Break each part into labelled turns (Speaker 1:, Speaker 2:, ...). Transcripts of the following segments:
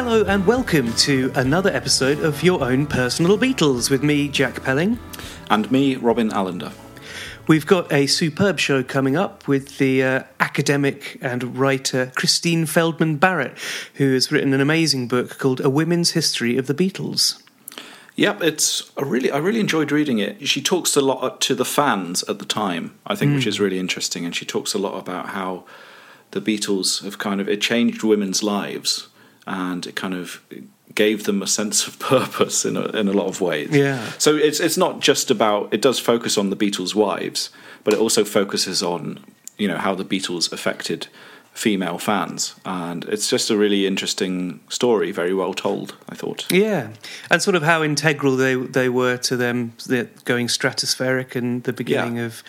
Speaker 1: Hello and welcome to another episode of Your Own Personal Beatles with me, Jack Pelling.
Speaker 2: And me, Robin Allender.
Speaker 1: We've got a superb show coming up with the uh, academic and writer Christine Feldman Barrett, who has written an amazing book called A Women's History of the Beatles.
Speaker 2: Yep, it's a really I really enjoyed reading it. She talks a lot to the fans at the time, I think, which is really interesting, and she talks a lot about how the Beatles have kind of it changed women's lives, and it kind of gave them a sense of purpose in a, in a lot of ways.
Speaker 1: Yeah.
Speaker 2: So it's it's not just about it does focus on the Beatles' wives, but it also focuses on you know how the Beatles affected female fans, and it's just a really interesting story, very well told. I thought.
Speaker 1: Yeah, and sort of how integral they they were to them the- going stratospheric and the beginning
Speaker 2: Yeah.
Speaker 1: of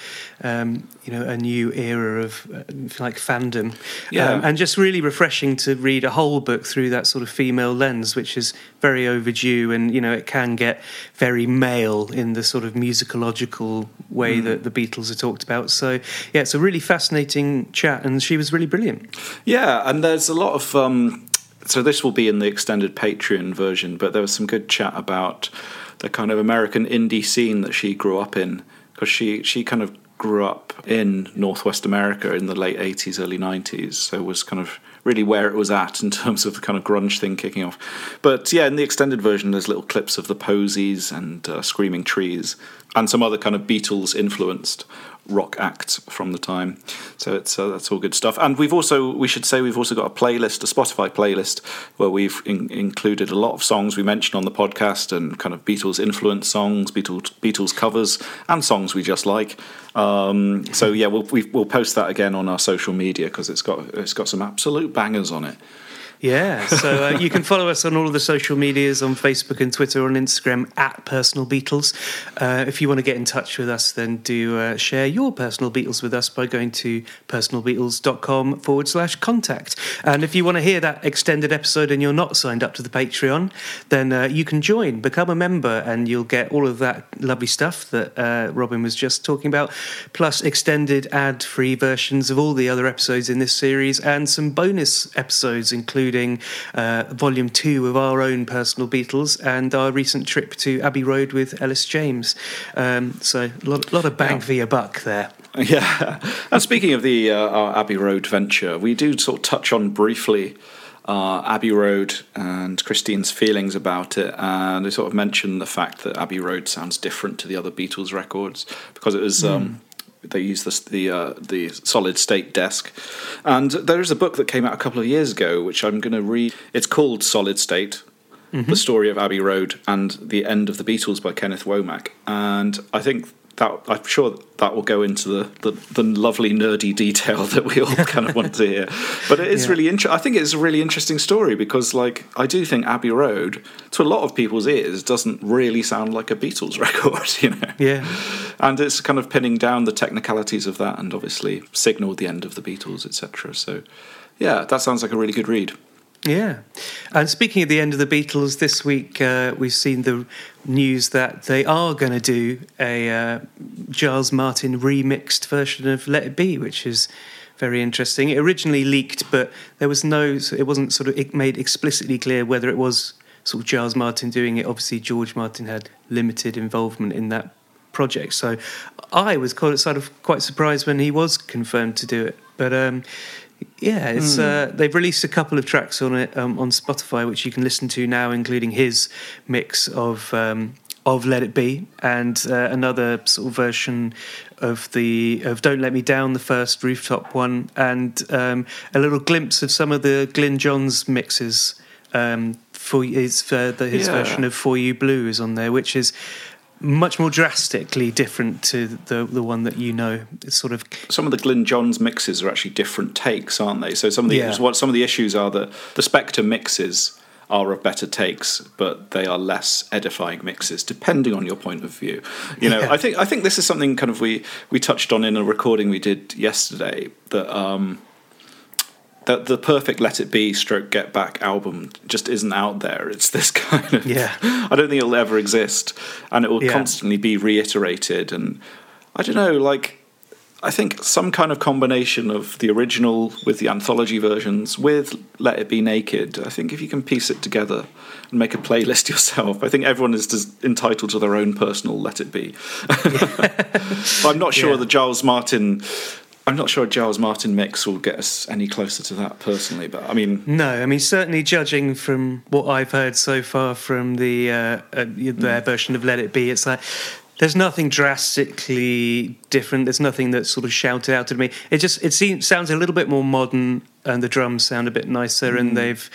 Speaker 1: um, you know a new era of uh, like fandom.
Speaker 2: Yeah.
Speaker 1: Um, and just really refreshing to read a whole book through that sort of female lens, which is very overdue, and you know it can get very male in the sort of musicological way
Speaker 2: Mm.
Speaker 1: that the Beatles are talked about. So yeah, it's a really fascinating chat, and she was really brilliant.
Speaker 2: Yeah, and there's a lot of. Um, so this will be in the extended Patreon version, but there was some good chat about the kind of American indie scene that she grew up in, because she she kind of grew up in Northwest America in the late '80s, early '90s, so was kind of really where it was at in terms of the kind of grunge thing kicking off. But yeah, in the extended version, there's little clips of the Posies and uh, Screaming Trees and some other kind of Beatles influenced rock acts from the time. So it's uh, that's all good stuff. And we've also we should say we've also got a playlist, a Spotify playlist where we've in- included a lot of songs we mentioned on the podcast and kind of Beatles influence songs, Beatles Beatles covers, and songs we just like. Um, so yeah, we'll we, we'll post that again on our social media because it's got it's got some absolute bangers on it.
Speaker 1: Yeah, so uh, you can follow us on all of the social medias on Facebook and Twitter, on Instagram at Personal Beatles. Uh, if you want to get in touch with us, then do uh, share your personal Beatles with us by going to personalbeatles.com forward slash contact. And if you want to hear that extended episode and you're not signed up to the Patreon, then uh, you can join, become a member, and you'll get all of that lovely stuff that uh, Robin was just talking about, plus extended ad free versions of all the other episodes in this series and some bonus episodes, including uh, volume two of our own personal Beatles and our recent trip to Abbey Road with Elis James. Um, so, a lot, lot of bang
Speaker 2: Yeah.
Speaker 1: for your buck there.
Speaker 2: Yeah, and speaking of the uh, our Abbey Road venture, we do sort of touch on briefly uh, Abbey Road and Christine's feelings about it, and they sort of mention the fact that Abbey Road sounds different to the other Beatles records because it was. Um, they use the the, uh, the solid state desk, and there is a book that came out a couple of years ago, which I'm going to read. It's called Solid State, the story of Abbey Road and the end of the Beatles by Kenneth Womack, and I think that I'm sure that will go into the, the, the lovely nerdy detail that we all kind of want to hear. But it is
Speaker 1: Yeah.
Speaker 2: really interesting. I think it's a really interesting story because, like, I do think Abbey Road, to a lot of people's ears, doesn't really sound like a Beatles record, you know.
Speaker 1: Yeah.
Speaker 2: And it's kind of pinning down the technicalities of that, and obviously signaled the end of the Beatles, etc. So, yeah, that sounds like a really good read.
Speaker 1: Yeah. And speaking of the end of the Beatles, this week uh, we've seen the news that they are going to do a uh, Giles Martin remixed version of Let It Be, which is very interesting. It originally leaked, but there was no, it wasn't sort of made explicitly clear whether it was sort of Giles Martin doing it. Obviously, George Martin had limited involvement in that project. So I was quite, sort of quite surprised when he was confirmed to do it. But um, yeah, it's uh, they've released a couple of tracks on it um, on Spotify, which you can listen to now, including his mix of um, of Let It Be and uh, another sort of version of the of Don't Let Me Down, the first rooftop one, and um, a little glimpse of some of the Glyn Johns mixes. Um, for his uh, the, his
Speaker 2: Yeah.
Speaker 1: version of For You Blue is on there, which is much more drastically different to the the one that you know. It's sort of
Speaker 2: some of the Glyn Johns mixes are actually different takes, aren't they? So some of the
Speaker 1: Yeah.
Speaker 2: what some of the issues are that the Spector mixes are of better takes, but they are less edifying mixes, depending on your point of view. You know,
Speaker 1: Yeah.
Speaker 2: I think I think this is something kind of we we touched on in a recording we did yesterday that. um that the perfect Let It Be stroke Get Back album just isn't out there. It's this kind of
Speaker 1: Yeah.
Speaker 2: I don't think it'll ever exist, and it will
Speaker 1: Yeah.
Speaker 2: constantly be reiterated. And I don't know, like I think some kind of combination of the original with the anthology versions with Let It Be Naked. I think if you can piece it together and make a playlist yourself, I think everyone is entitled to their own personal Let It Be. but I'm not sure
Speaker 1: Yeah.
Speaker 2: the Giles Martin. I'm not sure a Giles Martin mix will get us any closer to that personally, but I mean,
Speaker 1: No, I mean certainly judging from what I've heard so far from the uh, uh, their version of Let It Be, it's like there's nothing drastically different. There's nothing that sort of shouted out at me. It just it seems sounds a little bit more modern, and the drums sound a bit nicer, and they've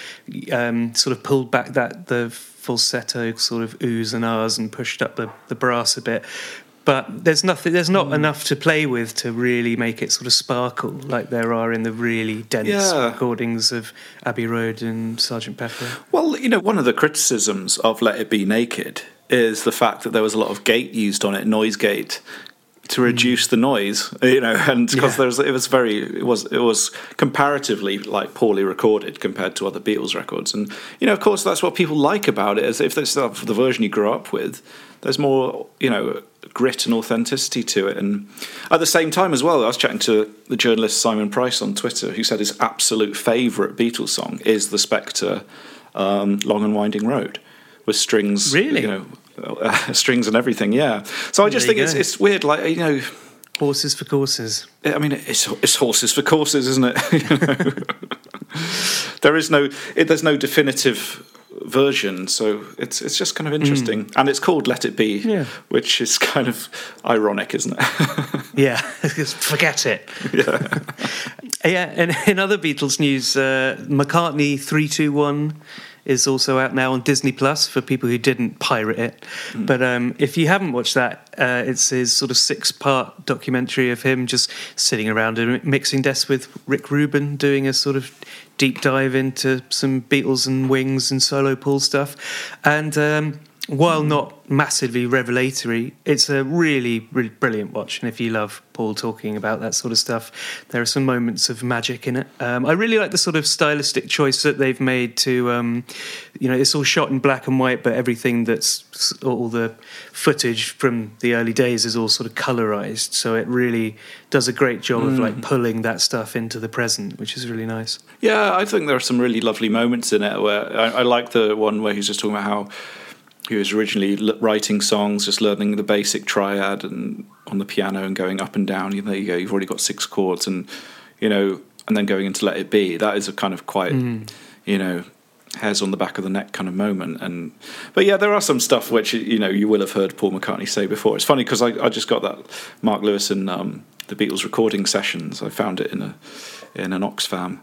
Speaker 1: um, sort of pulled back that the falsetto sort of oohs and ahs and pushed up the, the brass a bit. But there's nothing. There's not hmm. enough to play with to really make it sort of sparkle like there are in the really dense
Speaker 2: Yeah.
Speaker 1: recordings of Abbey Road and Sergeant Pepper.
Speaker 2: Well, you know, one of the criticisms of Let It Be Naked is the fact that there was a lot of gate used on it, noise gate, to hmm. reduce the noise. You know, and because
Speaker 1: Yeah.
Speaker 2: there was, it was very, it was, it was comparatively like poorly recorded compared to other Beatles records. And you know, of course, that's what people like about it. Is if that's the version you grew up with, there's more, you know, grit and authenticity to it. And at the same time, as well, I was chatting to the journalist Simon Price on Twitter, who said his absolute favourite Beatles song is the Spector um, "Long and Winding Road" with strings,
Speaker 1: Really?
Speaker 2: you know, uh, strings and everything. Yeah. So I just
Speaker 1: There
Speaker 2: think it's it's weird, like you know.
Speaker 1: Horses for courses.
Speaker 2: I mean, it's it's horses for courses, isn't it? You know? there is no it, there's no definitive version, so it's it's just kind of interesting, and it's called "Let It Be,".
Speaker 1: Yeah.
Speaker 2: which is kind of ironic, isn't it?
Speaker 1: Yeah, forget it. Yeah. yeah, and in other Beatles news, uh, McCartney 321 is also out now on Disney Plus for people who didn't pirate it. But um, if you haven't watched that, uh, it's his sort of six part documentary of him just sitting around a mixing desk with Rick Rubin doing a sort of deep dive into some Beatles and Wings and solo Paul stuff. And um, while not massively revelatory, it's a really, really brilliant watch. And if you love Paul talking about that sort of stuff, there are some moments of magic in it. Um, I really like the sort of stylistic choice that they've made to, um, you know, it's all shot in black and white, but everything that's all the footage from the early days is all sort of colorized. So it really does a great job of like pulling that stuff into the present, which is really nice.
Speaker 2: Yeah, I think there are some really lovely moments in it where I, I like the one where he's just talking about how he was originally writing songs, just learning the basic triad and on the piano and going up and down. You know, there you go. You've already got six chords, and you know, and then going into Let It Be. That is a kind of quite, you know, hairs on the back of the neck kind of moment. And but yeah, there are some stuff which you know you will have heard Paul McCartney say before. It's funny because I, I just got that Mark Lewisohn um, the Beatles recording sessions. I found it in a in an Oxfam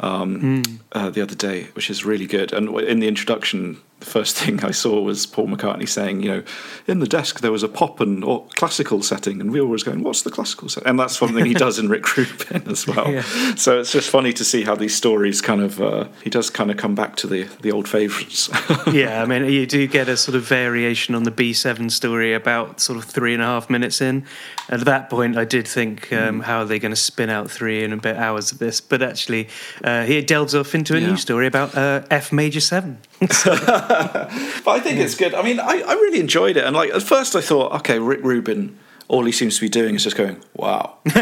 Speaker 2: um, uh, the other day, which is really good. And in the introduction, the first thing I saw was Paul McCartney saying, you know, in the desk there was a pop and or classical setting, and we were always going, "What's the classical setting?" And that's something he does in Rick Rubin as well.
Speaker 1: Yeah.
Speaker 2: So it's just funny to see how these stories kind of uh, he does kind of come back to the the old favourites.
Speaker 1: yeah, I mean, you do get a sort of variation on the B7 story about sort of three and a half minutes in. At that point, I did think, um, how are they going to spin out three and a bit hours of this? But actually, uh, he delves off into a
Speaker 2: Yeah.
Speaker 1: new story about uh, F major seven.
Speaker 2: But I think it's good. I mean, I, I really enjoyed it. And like at first, I thought, okay, Rick Rubin, all he seems to be doing is just going, wow,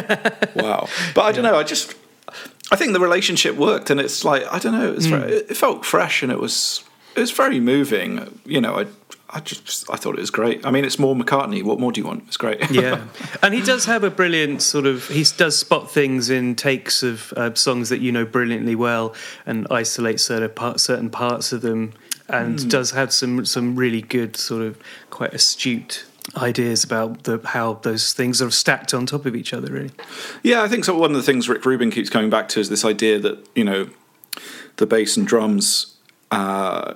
Speaker 2: wow. But I don't know. I just, I think the relationship worked, and it's like I don't know. It, was very, hmm. it felt fresh, and it was it was very moving. You know, I I just I thought it was great. I mean, it's more McCartney. What more do you want? It's great.
Speaker 1: yeah, and he does have a brilliant sort of. He does spot things in takes of uh, songs that you know brilliantly well, and isolate certain parts, certain parts of them, and does have some some really good sort of quite astute ideas about the how those things are stacked on top of each other. Really,
Speaker 2: Yeah, I think so. One of the things Rick Rubin keeps coming back to is this idea that you know the bass and drums uh,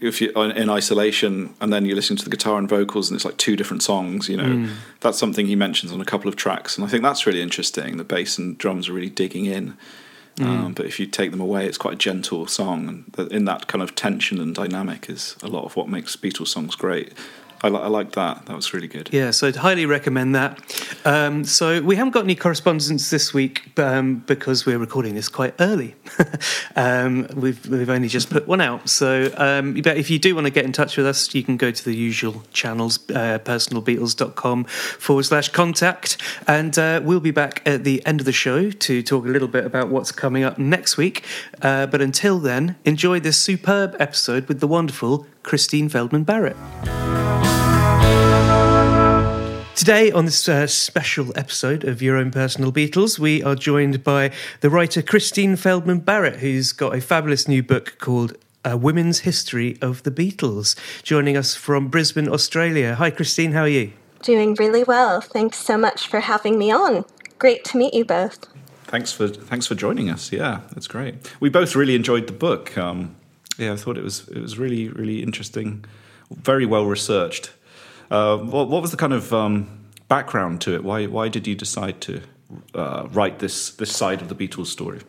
Speaker 2: if you're in isolation and then you're listening to the guitar and vocals and it's like two different songs, you know,
Speaker 1: Mm.
Speaker 2: that's something he mentions on a couple of tracks. And I think that's really interesting. The bass and drums are really digging in.
Speaker 1: Mm.
Speaker 2: Um, but if you take them away, it's quite a gentle song. And in that kind of tension and dynamic is a lot of what makes Beatles songs great. I, li- I like that. That was really good.
Speaker 1: Yeah, so I'd highly recommend that. Um, so we haven't got any correspondence this week um, because we're recording this quite early. um, we've we've only just put one out. So, um, but if you do want to get in touch with us, you can go to the usual channels, uh, personalbeatles.com forward slash contact, and uh, we'll be back at the end of the show to talk a little bit about what's coming up next week. Uh, but until then, enjoy this superb episode with the wonderful Christine Feldman Barrett. Today, on this uh, special episode of Your Own Personal Beatles, we are joined by the writer Christine Feldman Barrett, who's got a fabulous new book called A Women's History of the Beatles, joining us from Brisbane, Australia. Hi, Christine, how are you?
Speaker 3: Doing really well. Thanks so much for having me on. Great to meet you both.
Speaker 2: Thanks for thanks for joining us. Yeah, that's great. We both really enjoyed the book. Um, yeah, I thought it was it was really really interesting, very well researched. Uh, what, what was the kind of um, background to it? Why why did you decide to uh, write this this side of the Beatles story?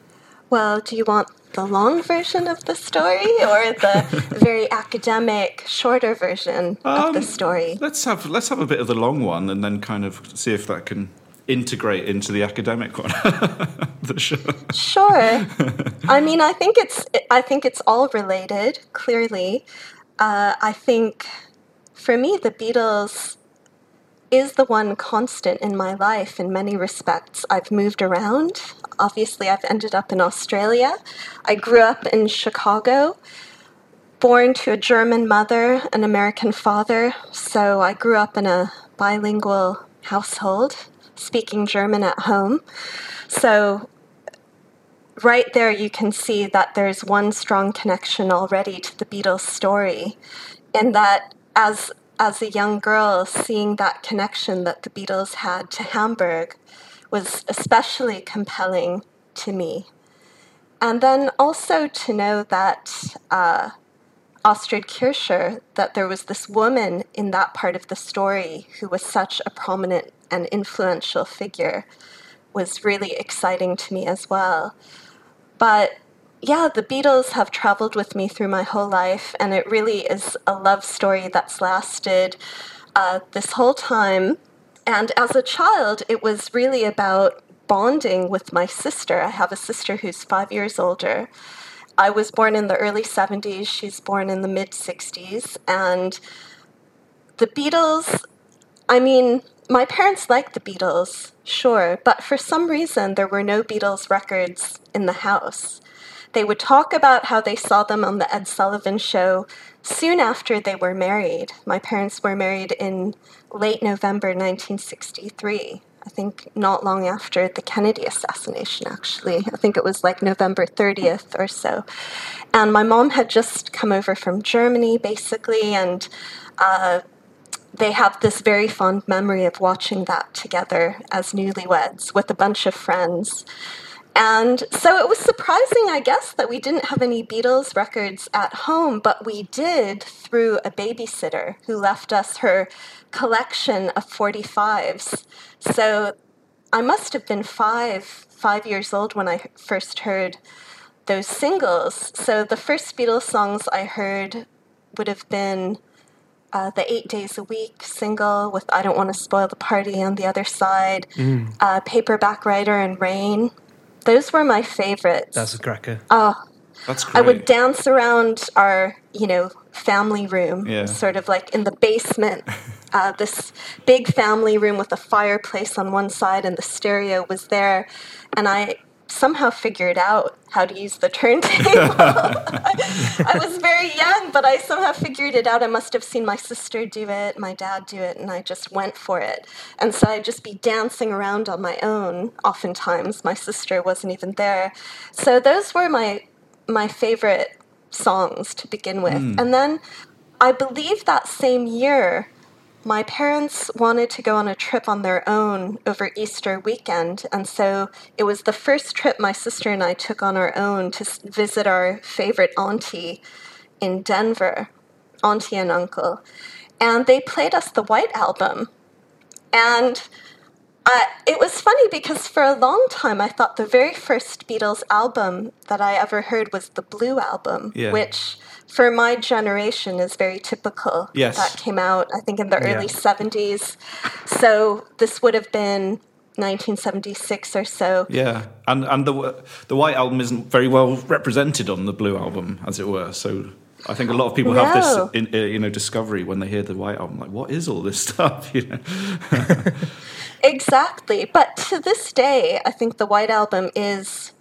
Speaker 3: Well, do you want the long version of the story or the very academic, shorter version of the
Speaker 2: Um,
Speaker 3: story?
Speaker 2: Let's have let's have a bit of the long one, and then kind of see if that can integrate into the academic one. show.
Speaker 3: Sure. I mean, I think it's I think it's all related. Clearly, uh, I think for me, the Beatles is the one constant in my life in many respects. I've moved around. Obviously, I've ended up in Australia. I grew up in Chicago, born to a German mother, an American father. So I grew up in a bilingual household, speaking German at home. So right there you can see that there's one strong connection already to the Beatles story and that as as a young girl seeing that connection that the Beatles had to Hamburg was especially compelling to me and then also to know that uh, Astrid Kirchherr, that there was this woman in that part of the story who was such a prominent and influential figure was really exciting to me as well. But yeah, the Beatles have traveled with me through my whole life, and it really is a love story that's lasted uh, this whole time. And as a child, it was really about bonding with my sister. I have a sister who's five years older. I was born in the early 70s, she's born in the mid 60s. And the Beatles, I mean, my parents liked the Beatles, sure, but for some reason there were no Beatles records in the house. They would talk about how they saw them on the Ed Sullivan show soon after they were married. My parents were married in late November 1963. I think not long after the Kennedy assassination, actually. I think it was like November 30th or so. And my mom had just come over from Germany, basically, and uh, they have this very fond memory of watching that together as newlyweds with a bunch of friends. And so it was surprising, I guess, that we didn't have any Beatles records at home, but we did through a babysitter who left us her collection of 45s. So I must have been five, five years old when I first heard those singles. So the first Beatles songs I heard would have been uh, the Eight Days a Week single with I Don't Want to Spoil the Party on the other side, uh, Paperback Writer and Rain. Those were my favorites.
Speaker 1: That's a cracker.
Speaker 3: oh,
Speaker 2: That's great.
Speaker 3: I would dance around our, you know, family room,
Speaker 2: Yeah.
Speaker 3: sort of like in the basement. Uh, this big family room with a fireplace on one side and the stereo was there. And I somehow figured out how to use the turntable. I was very young, but I somehow figured it out. I must have seen my sister do it, my dad do it, and I just went for it. And so I'd just be dancing around on my own. Oftentimes, my sister wasn't even there. So those were my my favorite songs to begin with. Hmm. And then I believe that same year, my parents wanted to go on a trip on their own over Easter weekend. And so it was the first trip my sister and I took on our own to visit our favorite auntie in Denver. auntie and uncle, and they played us the White Album. And uh, it was funny because for a long time I thought the very first Beatles album that I ever heard was the Blue Album,
Speaker 2: Yeah.
Speaker 3: which for my generation is very typical.
Speaker 2: Yes.
Speaker 3: That came out, I think, in the early
Speaker 1: Yeah.
Speaker 3: 70s. So this would have been 1976 or so.
Speaker 2: Yeah, and and the the white album isn't very well represented on the blue album, as it were. So I think a lot of people have this, in, uh, you know, discovery when they hear the white album, like, what is all this stuff? You know,
Speaker 3: Exactly. But to this day, I think the White Album is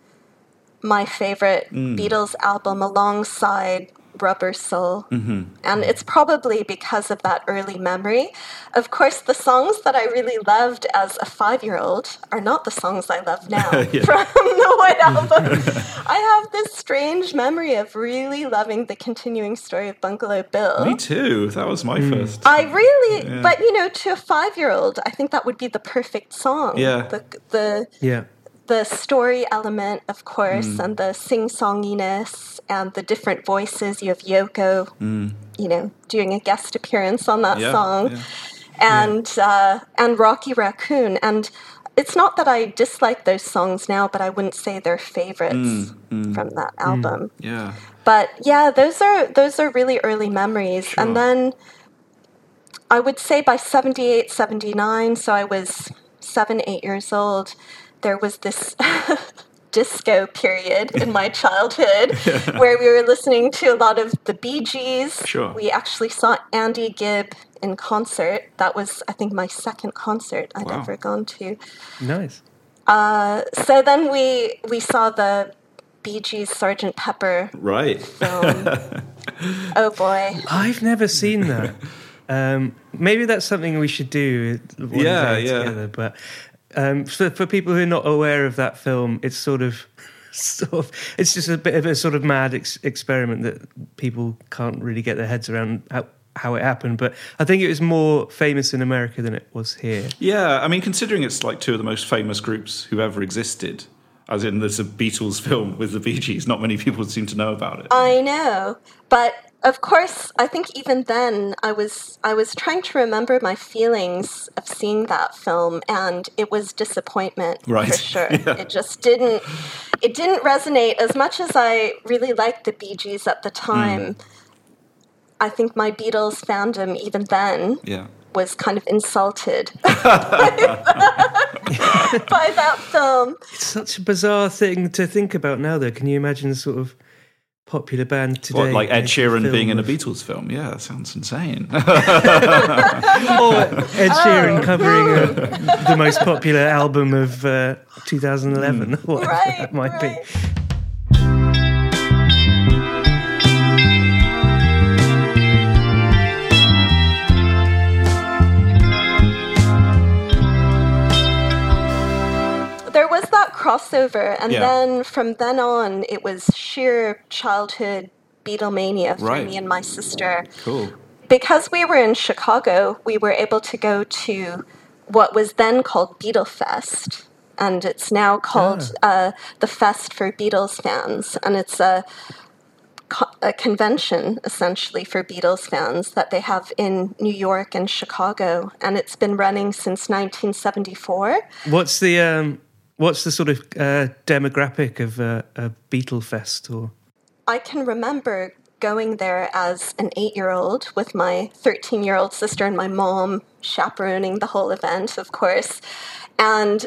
Speaker 3: my favorite Beatles album alongside Rubber Soul. Mm-hmm. And it's probably because of that early memory. Of course, the songs that I really loved as a five year old are not the songs I love now from the White Album. I have this strange memory of really loving the continuing story of Bungalow Bill.
Speaker 2: me too. That was my first.
Speaker 3: I really, but you know, to a five-year-old, I think that would be the perfect song.
Speaker 2: Yeah.
Speaker 3: The the
Speaker 1: Yeah.
Speaker 3: The story element, of course, mm. and the sing-songiness and the different voices. You have Yoko, mm. you know, doing a guest appearance on that
Speaker 2: Yeah,
Speaker 3: song,
Speaker 2: yeah.
Speaker 3: and uh, and Rocky Raccoon. And it's not that I dislike those songs now, but I wouldn't say they're favorites mm, from that album.
Speaker 2: Yeah,
Speaker 3: But yeah, those are those are really early memories.
Speaker 2: Sure.
Speaker 3: And then I would say by 78, 79, so I was 7, 8 years old, there was this disco period in my childhood where we were listening to a lot of the Bee Gees.
Speaker 2: Sure.
Speaker 3: We actually saw Andy Gibb in concert. That was I think my second concert I'd
Speaker 2: Wow.
Speaker 3: ever gone to.
Speaker 1: Nice.
Speaker 3: So then we we saw the Bee Gees Sergeant Pepper
Speaker 2: right.
Speaker 3: film. oh boy.
Speaker 1: I've never seen that. Um, maybe that's something we should do one
Speaker 2: Yeah,
Speaker 1: day
Speaker 2: yeah.
Speaker 1: together. But um, for, for people who are not aware of that film, it's sort of, sort of, it's just a bit of a sort of mad ex- experiment that people can't really get their heads around how, how it happened. But I think it was more famous in America than it was here.
Speaker 2: Yeah, I mean, considering it's like two of the most famous groups who ever existed, as in there's a Beatles film with the Bee Gees, not many people seem to know about it.
Speaker 3: I know, but of course, I think even then I was I was trying to remember my feelings of seeing that film, and it was disappointment
Speaker 2: Right.
Speaker 3: for sure.
Speaker 2: Yeah.
Speaker 3: It just didn't it didn't resonate as much as I really liked the Bee Gees at the time.
Speaker 2: Mm.
Speaker 3: I think my Beatles fandom even then
Speaker 2: yeah.
Speaker 3: was kind of insulted by that film.
Speaker 1: It's such a bizarre thing to think about now, though. Can you imagine sort of popular band today?
Speaker 2: What, like Ed Sheeran
Speaker 1: film
Speaker 2: being in a Beatles film? Yeah, that sounds insane.
Speaker 1: or Ed Sheeran covering uh the most popular album of uh, 2011, whatever
Speaker 3: Right,
Speaker 1: that might
Speaker 3: right.
Speaker 1: be.
Speaker 3: There was that crossover, and
Speaker 2: Yeah.
Speaker 3: then from then on, it was sheer childhood Beatlemania for
Speaker 2: Right.
Speaker 3: me and my sister.
Speaker 2: cool.
Speaker 3: Because we were in Chicago, we were able to go to what was then called Beatle Fest, and it's now called uh, the Fest for Beatles fans, and it's a a convention essentially for Beatles fans that they have in New York and Chicago, and it's been running since 1974.
Speaker 1: What's the um, what's the sort of uh, demographic of uh, a Beatle Fest? Or
Speaker 3: I can remember going there as an eight year old with my 13 year old sister and my mom chaperoning the whole event, of course. And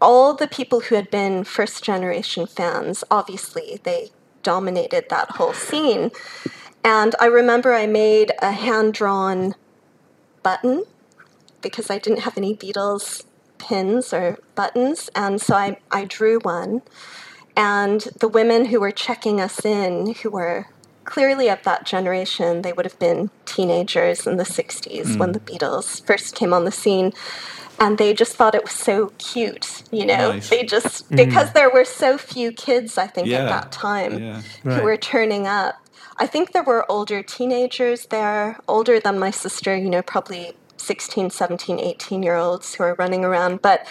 Speaker 3: all the people who had been first generation fans, obviously, they dominated that whole scene. And I remember I made a hand drawn button because I didn't have any Beatles pins or buttons. And so I, I drew one. And the women who were checking us in, who were clearly of that generation, they would have been teenagers in the 60s when hmm. the Beatles first came on the scene. And they just thought it was so cute, you know?
Speaker 2: Nice.
Speaker 3: They just, hmm. because there were so few kids, I think,
Speaker 2: Yeah.
Speaker 3: at that time
Speaker 2: Yeah.
Speaker 3: who were turning up. I think there were older teenagers there, older than my sister, you know, probably 16, 17, 18 year olds who are running around. But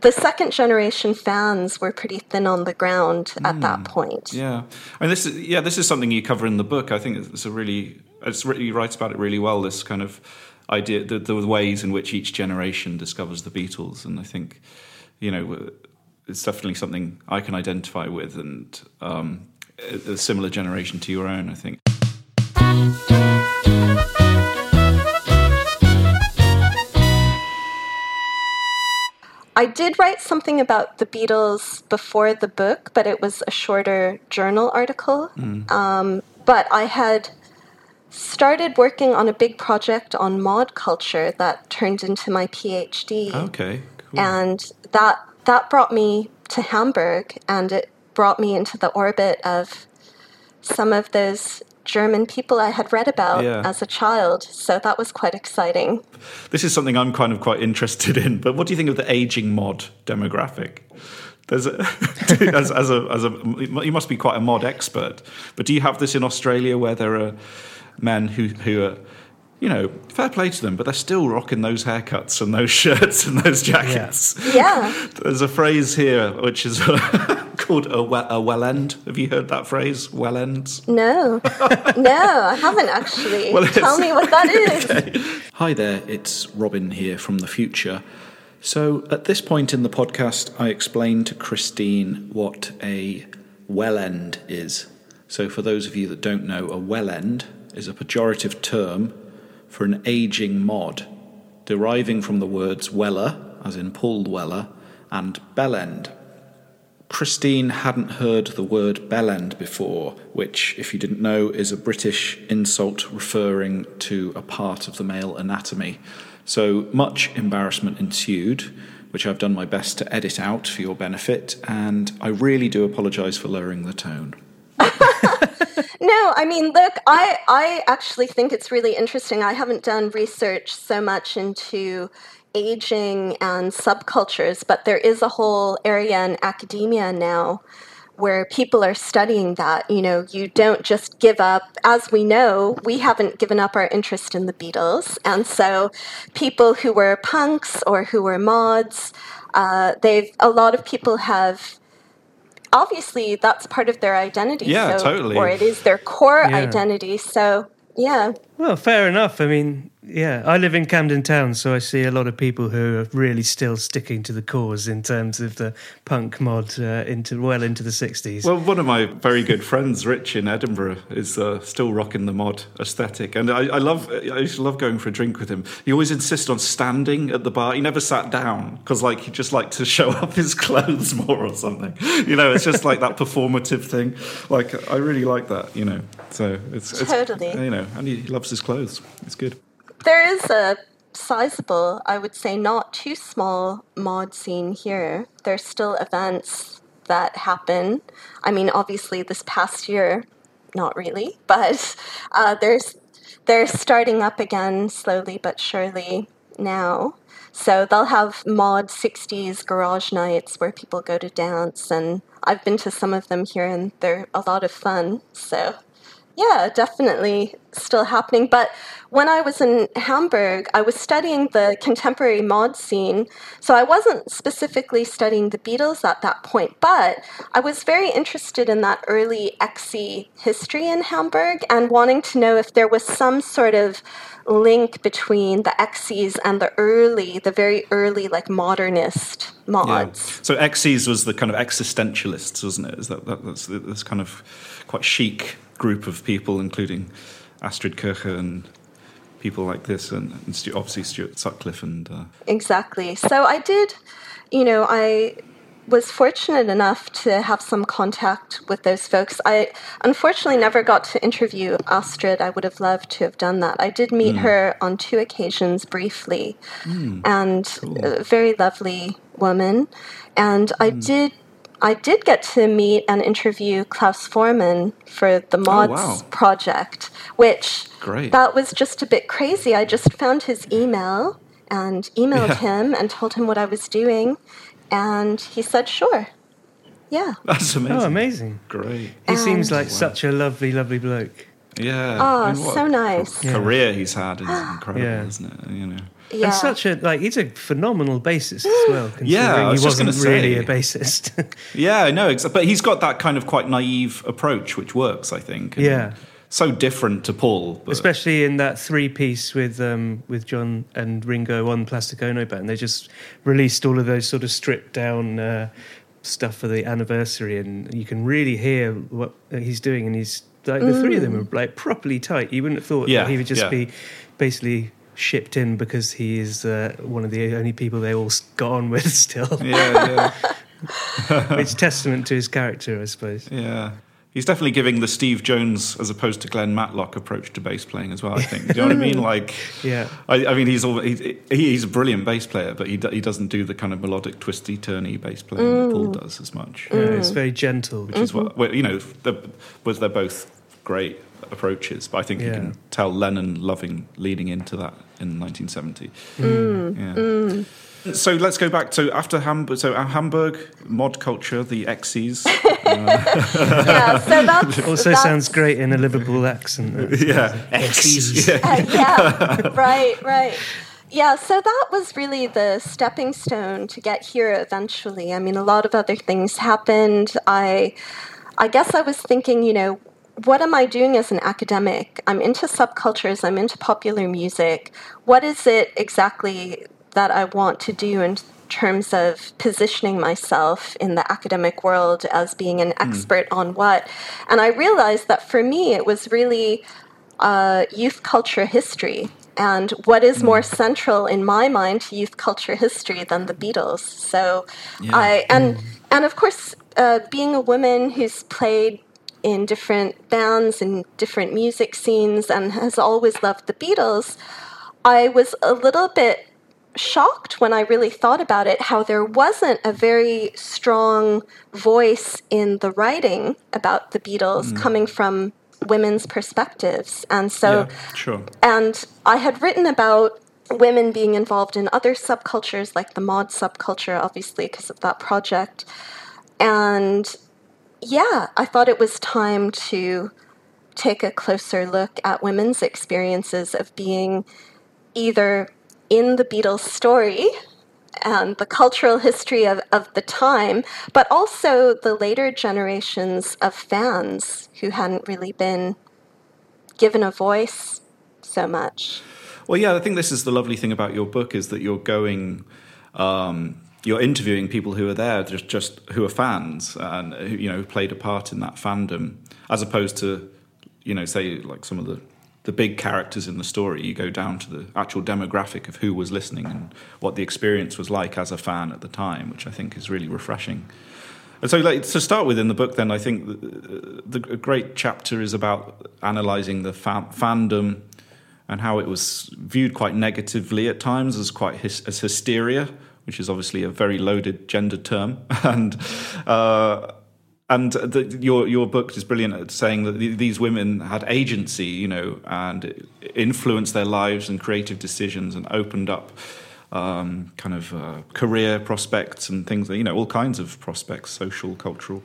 Speaker 3: the second generation fans were pretty thin on the ground at that point.
Speaker 2: Yeah, I mean, this is yeah, this is something you cover in the book. I think it's a really it's really, he writes about it really well. This kind of idea, the, the ways in which each generation discovers the Beatles, and I think, you know, it's definitely something I can identify with, and um, a similar generation to your own. I think.
Speaker 3: I did write something about the Beatles before the book, but it was a shorter journal article. Um, but I had started working on a big project on mod culture that turned into my PhD.
Speaker 2: Okay. Cool.
Speaker 3: and that that brought me to Hamburg, and it brought me into the orbit of some of those German people I had read about
Speaker 2: Yeah.
Speaker 3: as a child. So that was quite exciting.
Speaker 2: This is something I'm kind of quite interested in. But what do you think of the aging mod demographic? There's a, as, as a as a you must be quite a mod expert. But do you have this in Australia where there are men who who are you know fair play to them, but they're still rocking those haircuts and those shirts and those jackets.
Speaker 3: Yeah.
Speaker 2: There's a phrase here which is called a, we- a well end. Have you heard that phrase? Well ends.
Speaker 3: No, no, I haven't actually.
Speaker 2: Well,
Speaker 3: Tell me what that is.
Speaker 2: Hi there, it's Robin here from the future. So, at this point in the podcast, I explained to Christine what a well end is. So, for those of you that don't know, a well end is a pejorative term for an aging mod, deriving from the words weller, as in Paul Weller, and bellend. Christine hadn't heard the word bellend before, which, if you didn't know, is a British insult referring to a part of the male anatomy. So much embarrassment ensued, which I've done my best to edit out for your benefit, and I really do apologise for lowering the tone.
Speaker 3: No, I mean, look, I, I actually think it's really interesting. I haven't done research so much into aging and subcultures, but there is a whole area in academia now where people are studying that. You know, you don't just give up. As we know, we haven't given up our interest in the Beatles. And so people who were punks or who were mods, uh, they've, a lot of people have obviously that's part of their identity.
Speaker 2: Yeah,
Speaker 3: so-
Speaker 2: totally.
Speaker 3: Or it is their core
Speaker 1: Yeah.
Speaker 3: identity. So yeah,
Speaker 1: Well, fair enough. I mean, yeah, I live in Camden Town, so I see a lot of people who are really still sticking to the cause in terms of the punk mod uh, into well into the sixties.
Speaker 2: Well, one of my very good friends, Rich in Edinburgh, is uh, still rocking the mod aesthetic, and I, I love. I used to love going for a drink with him. He always insisted on standing at the bar. He never sat down because, like, he just liked to show off his clothes more or something. You know, it's just like that performative thing. Like, I really like that. You know, so it's, it's
Speaker 3: Totally.
Speaker 2: You know, and he loves his clothes. It's good.
Speaker 3: there is a sizable, I would say, not too small mod scene here. There's still events that happen. I mean, obviously, this past year, not really, but uh, there's they're starting up again slowly but surely now. So they'll have mod 60s garage nights where people go to dance, and I've been to some of them here, and they're a lot of fun. So yeah, definitely still happening. But when I was in Hamburg, I was studying the contemporary mod scene. So I wasn't specifically studying the Beatles at that point, but I was very interested in that early Exi history in Hamburg and wanting to know if there was some sort of link between the Exis and the early, the very early, like modernist mods.
Speaker 2: So Exis was the kind of existentialists, wasn't it? Is that, that that's this kind of quite chic group of people, including Astrid Kirchherr and people like this, and, and Stu, obviously Stuart Sutcliffe and. Uh,
Speaker 3: Exactly. So I did, you know, I was fortunate enough to have some contact with those folks. I unfortunately never got to interview Astrid. I would have loved to have done that. I did meet hmm. her on two occasions briefly, hmm. and a very lovely woman. And I hmm. did. I did get to meet and interview Klaus Voormann for the oh, Mods
Speaker 2: wow.
Speaker 3: project, which
Speaker 2: Great.
Speaker 3: that was just a bit crazy. I just found his email and emailed
Speaker 2: Yeah.
Speaker 3: him and told him what I was doing, and he said, sure. Yeah.
Speaker 2: that's oh, amazing.
Speaker 1: oh, amazing!
Speaker 2: Great.
Speaker 1: He seems
Speaker 3: And-
Speaker 1: like such a lovely, lovely bloke.
Speaker 2: Yeah.
Speaker 3: Oh,
Speaker 2: I mean,
Speaker 3: so nice.
Speaker 2: Career he's had is incredible,
Speaker 1: Yeah.
Speaker 2: isn't it? You know.
Speaker 3: Yeah.
Speaker 1: And such a like he's a phenomenal bassist as well. Considering
Speaker 2: Yeah, I was
Speaker 1: he
Speaker 2: just
Speaker 1: wasn't
Speaker 2: gonna
Speaker 1: really a bassist.
Speaker 2: Yeah, I know, but he's got that kind of quite naive approach, which works, I think. and
Speaker 1: Yeah.
Speaker 2: so different to Paul. But,
Speaker 1: Especially in that three piece with um, with John and Ringo on Plastic Ono Band, they just released all of those sort of stripped down uh, stuff for the anniversary, and you can really hear what he's doing. And he's like the three of them are like properly tight. You wouldn't have thought
Speaker 2: Yeah,
Speaker 1: that he would just
Speaker 2: yeah.
Speaker 1: be basically shipped in because he is uh, one of the only people they all got on with still.
Speaker 2: yeah, yeah,
Speaker 1: It's testament to his character, I suppose.
Speaker 2: yeah. He's definitely giving the Steve Jones as opposed to Glenn Matlock approach to bass playing as well. I think. Do you know what I mean? Like,
Speaker 1: Yeah.
Speaker 2: I, I mean, he's all, he, he's a brilliant bass player, but he do- he doesn't do the kind of melodic, twisty, turny bass playing that Paul does as much.
Speaker 1: Yeah, it's very gentle.
Speaker 2: Which is what well, you know. The, was they're both great approaches, but I think you can tell Lennon loving leading into that in 1970.
Speaker 3: Mm.
Speaker 2: Yeah. So let's go back to after Hamburg. So uh, Hamburg mod culture, the X's.
Speaker 3: yeah, so that's
Speaker 1: Also
Speaker 3: that's,
Speaker 1: sounds great in a Liverpool accent.
Speaker 2: yeah, X's. Yeah.
Speaker 3: Uh, yeah, right, right. Yeah, so that was really the stepping stone to get here eventually. I mean, a lot of other things happened. I I guess I was thinking, you know, what am I doing as an academic? I'm into subcultures, I'm into popular music. What is it exactly that I want to do in terms of positioning myself in the academic world as being an expert on what? And I realized that for me, it was really uh, youth culture history. And what is more central in my mind to youth culture history than the Beatles? So I and and of course, uh, being a woman who's played in different bands and different music scenes and has always loved the Beatles, I was a little bit shocked when I really thought about it how there wasn't a very strong voice in the writing about the Beatles mm. coming from women's perspectives. And so
Speaker 2: yeah, sure.
Speaker 3: and I had written about women being involved in other subcultures, like the mod subculture, obviously, because of that project. And yeah, I thought it was time to take a closer look at women's experiences of being either in the Beatles story and the cultural history of, of the time, but also the later generations of fans who hadn't really been given a voice so much.
Speaker 2: Well, yeah, I think this is the lovely thing about your book is that you're going, um, you're interviewing people who are there, just just who are fans and who you know who played a part in that fandom, as opposed to, you know, say like some of the the big characters in the story. You go down to the actual demographic of who was listening and what the experience was like as a fan at the time, which I think is really refreshing. And so, like, to start with in the book, then I think the, the a great chapter is about analysing the fa- fandom and how it was viewed quite negatively at times as quite hys- as hysteria, which is obviously a very loaded gender term, and uh, and the, your your book is brilliant at saying that th- these women had agency, you know, and influenced their lives and creative decisions, and opened up um, kind of uh, career prospects and things, you know, all kinds of prospects, social, cultural.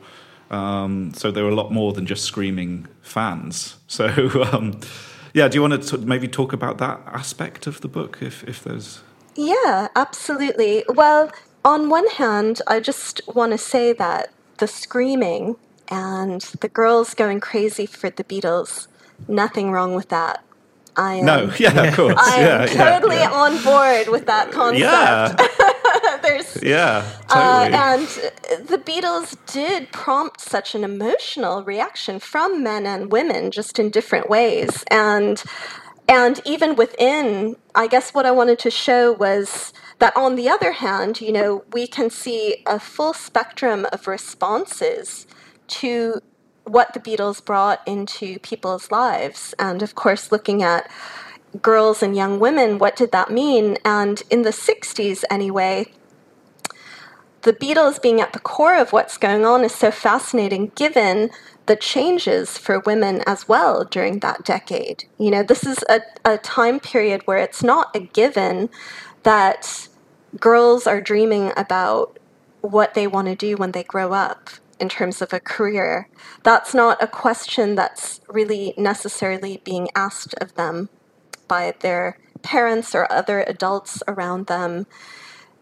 Speaker 2: Um, so they were a lot more than just screaming fans. So, um, yeah, do you want to maybe talk about that aspect of the book, if if there's
Speaker 3: Yeah, absolutely. Well, on one hand, I just want to say that the screaming and the girls going crazy for the Beatles, nothing wrong with that. I am,
Speaker 2: no? Yeah, of course.
Speaker 3: I am
Speaker 2: yeah, yeah,
Speaker 3: totally
Speaker 2: yeah.
Speaker 3: on board with that concept.
Speaker 2: Yeah,
Speaker 3: There's
Speaker 2: yeah,
Speaker 3: Uh,
Speaker 2: totally.
Speaker 3: and the Beatles did prompt such an emotional reaction from men and women, just in different ways. And and even within, I guess what I wanted to show was that on the other hand, you know, we can see a full spectrum of responses to what the Beatles brought into people's lives. And of course, looking at girls and young women, what did that mean? And in the 60s, anyway, the Beatles being at the core of what's going on is so fascinating given the changes for women as well during that decade. You know, this is a, a time period where it's not a given that girls are dreaming about what they want to do when they grow up in terms of a career. That's not a question that's really necessarily being asked of them by their parents or other adults around them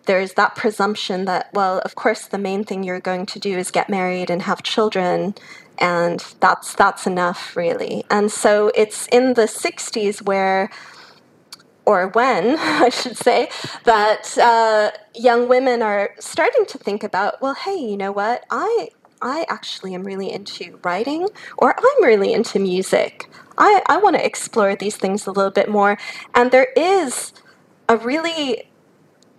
Speaker 3: there's that presumption that, well, of course, the main thing you're going to do is get married and have children, and that's that's enough, really. And so it's in the '60s where or when, I should say, that uh, young women are starting to think about, well, hey, you know what? I I actually am really into writing, or I'm really into music. I, I want to explore these things a little bit more. And there is a really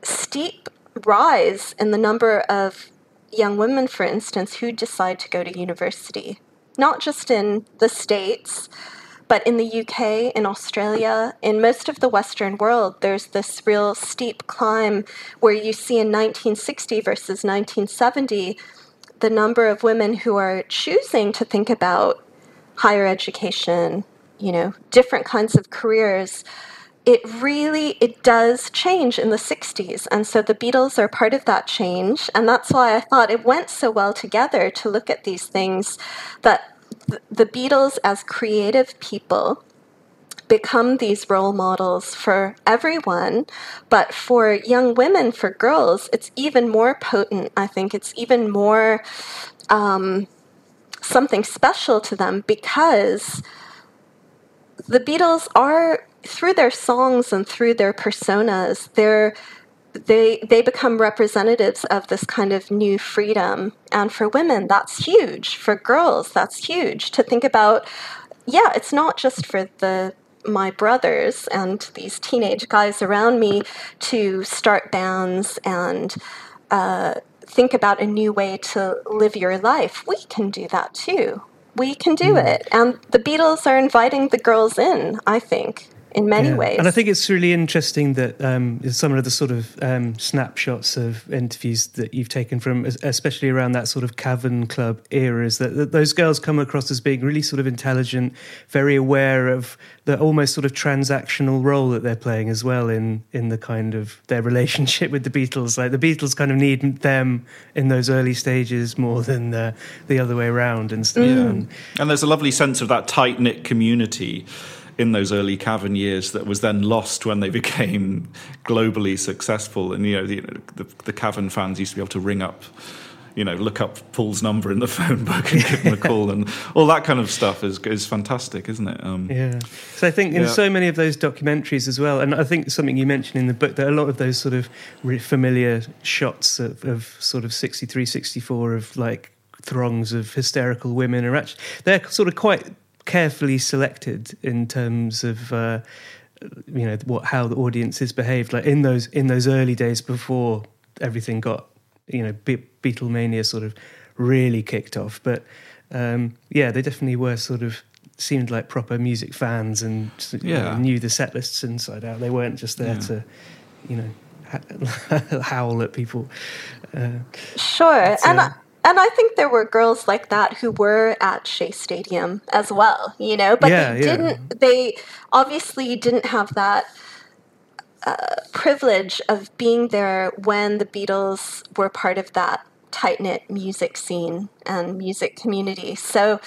Speaker 3: steep rise in the number of young women, for instance, who decide to go to university, not just in the States, but in the UK, in Australia, in most of the Western world, there's this real steep climb where you see in 1960 versus 1970 the number of women who are choosing to think about higher education, you know, different kinds of careers it really it does change in the 60s and so the beatles are part of that change and that's why i thought it went so well together to look at these things that the beatles as creative people become these role models for everyone but for young women for girls it's even more potent i think. It's even more um, something special to them because the beatles are through their songs and through their personas, they're they they become representatives of this kind of new freedom. And for women, that's huge. For girls, that's huge. To think about, yeah, it's not just for the my brothers and these teenage guys around me to start bands and uh, think about a new way to live your life. We can do that too. We can do mm. it. And the Beatles are inviting the girls in, I think in many yeah. ways.
Speaker 1: And I think it's really interesting that um, some of the sort of um, snapshots of interviews that you've taken from, especially around that sort of Cavern Club era, is that, that those girls come across as being really sort of intelligent, very aware of the almost sort of transactional role that they're playing as well in in the kind of their relationship with the Beatles. Like the Beatles kind of need them in those early stages more than the, the other way around and stuff. Mm.
Speaker 4: And, and there's a lovely sense of that tight knit community in those early Cavern years that was then lost when they became globally successful. And you know, the, the, the Cavern fans used to be able to ring up you know, look up Paul's number in the phone book and give him a call, and all that kind of stuff is is fantastic, isn't it?
Speaker 1: Um, yeah. So I think in yeah. so many of those documentaries as well, and I think something you mentioned in the book that a lot of those sort of familiar shots of, of sort of 63, 64 of like throngs of hysterical women are actually they're sort of quite carefully selected in terms of uh, you know what how the audiences behaved like in those in those early days before everything got you know Be- Beatlemania sort of really kicked off but um, yeah they definitely were sort of seemed like proper music fans and yeah. know, knew the set lists inside out they weren't just there yeah. to you know howl at people
Speaker 3: uh, sure and uh, and I think there were girls like that who were at Shea Stadium as well, you know, but yeah, they didn't, yeah. they obviously didn't have that uh, privilege of being there when the Beatles were part of that tight knit music scene and music community. So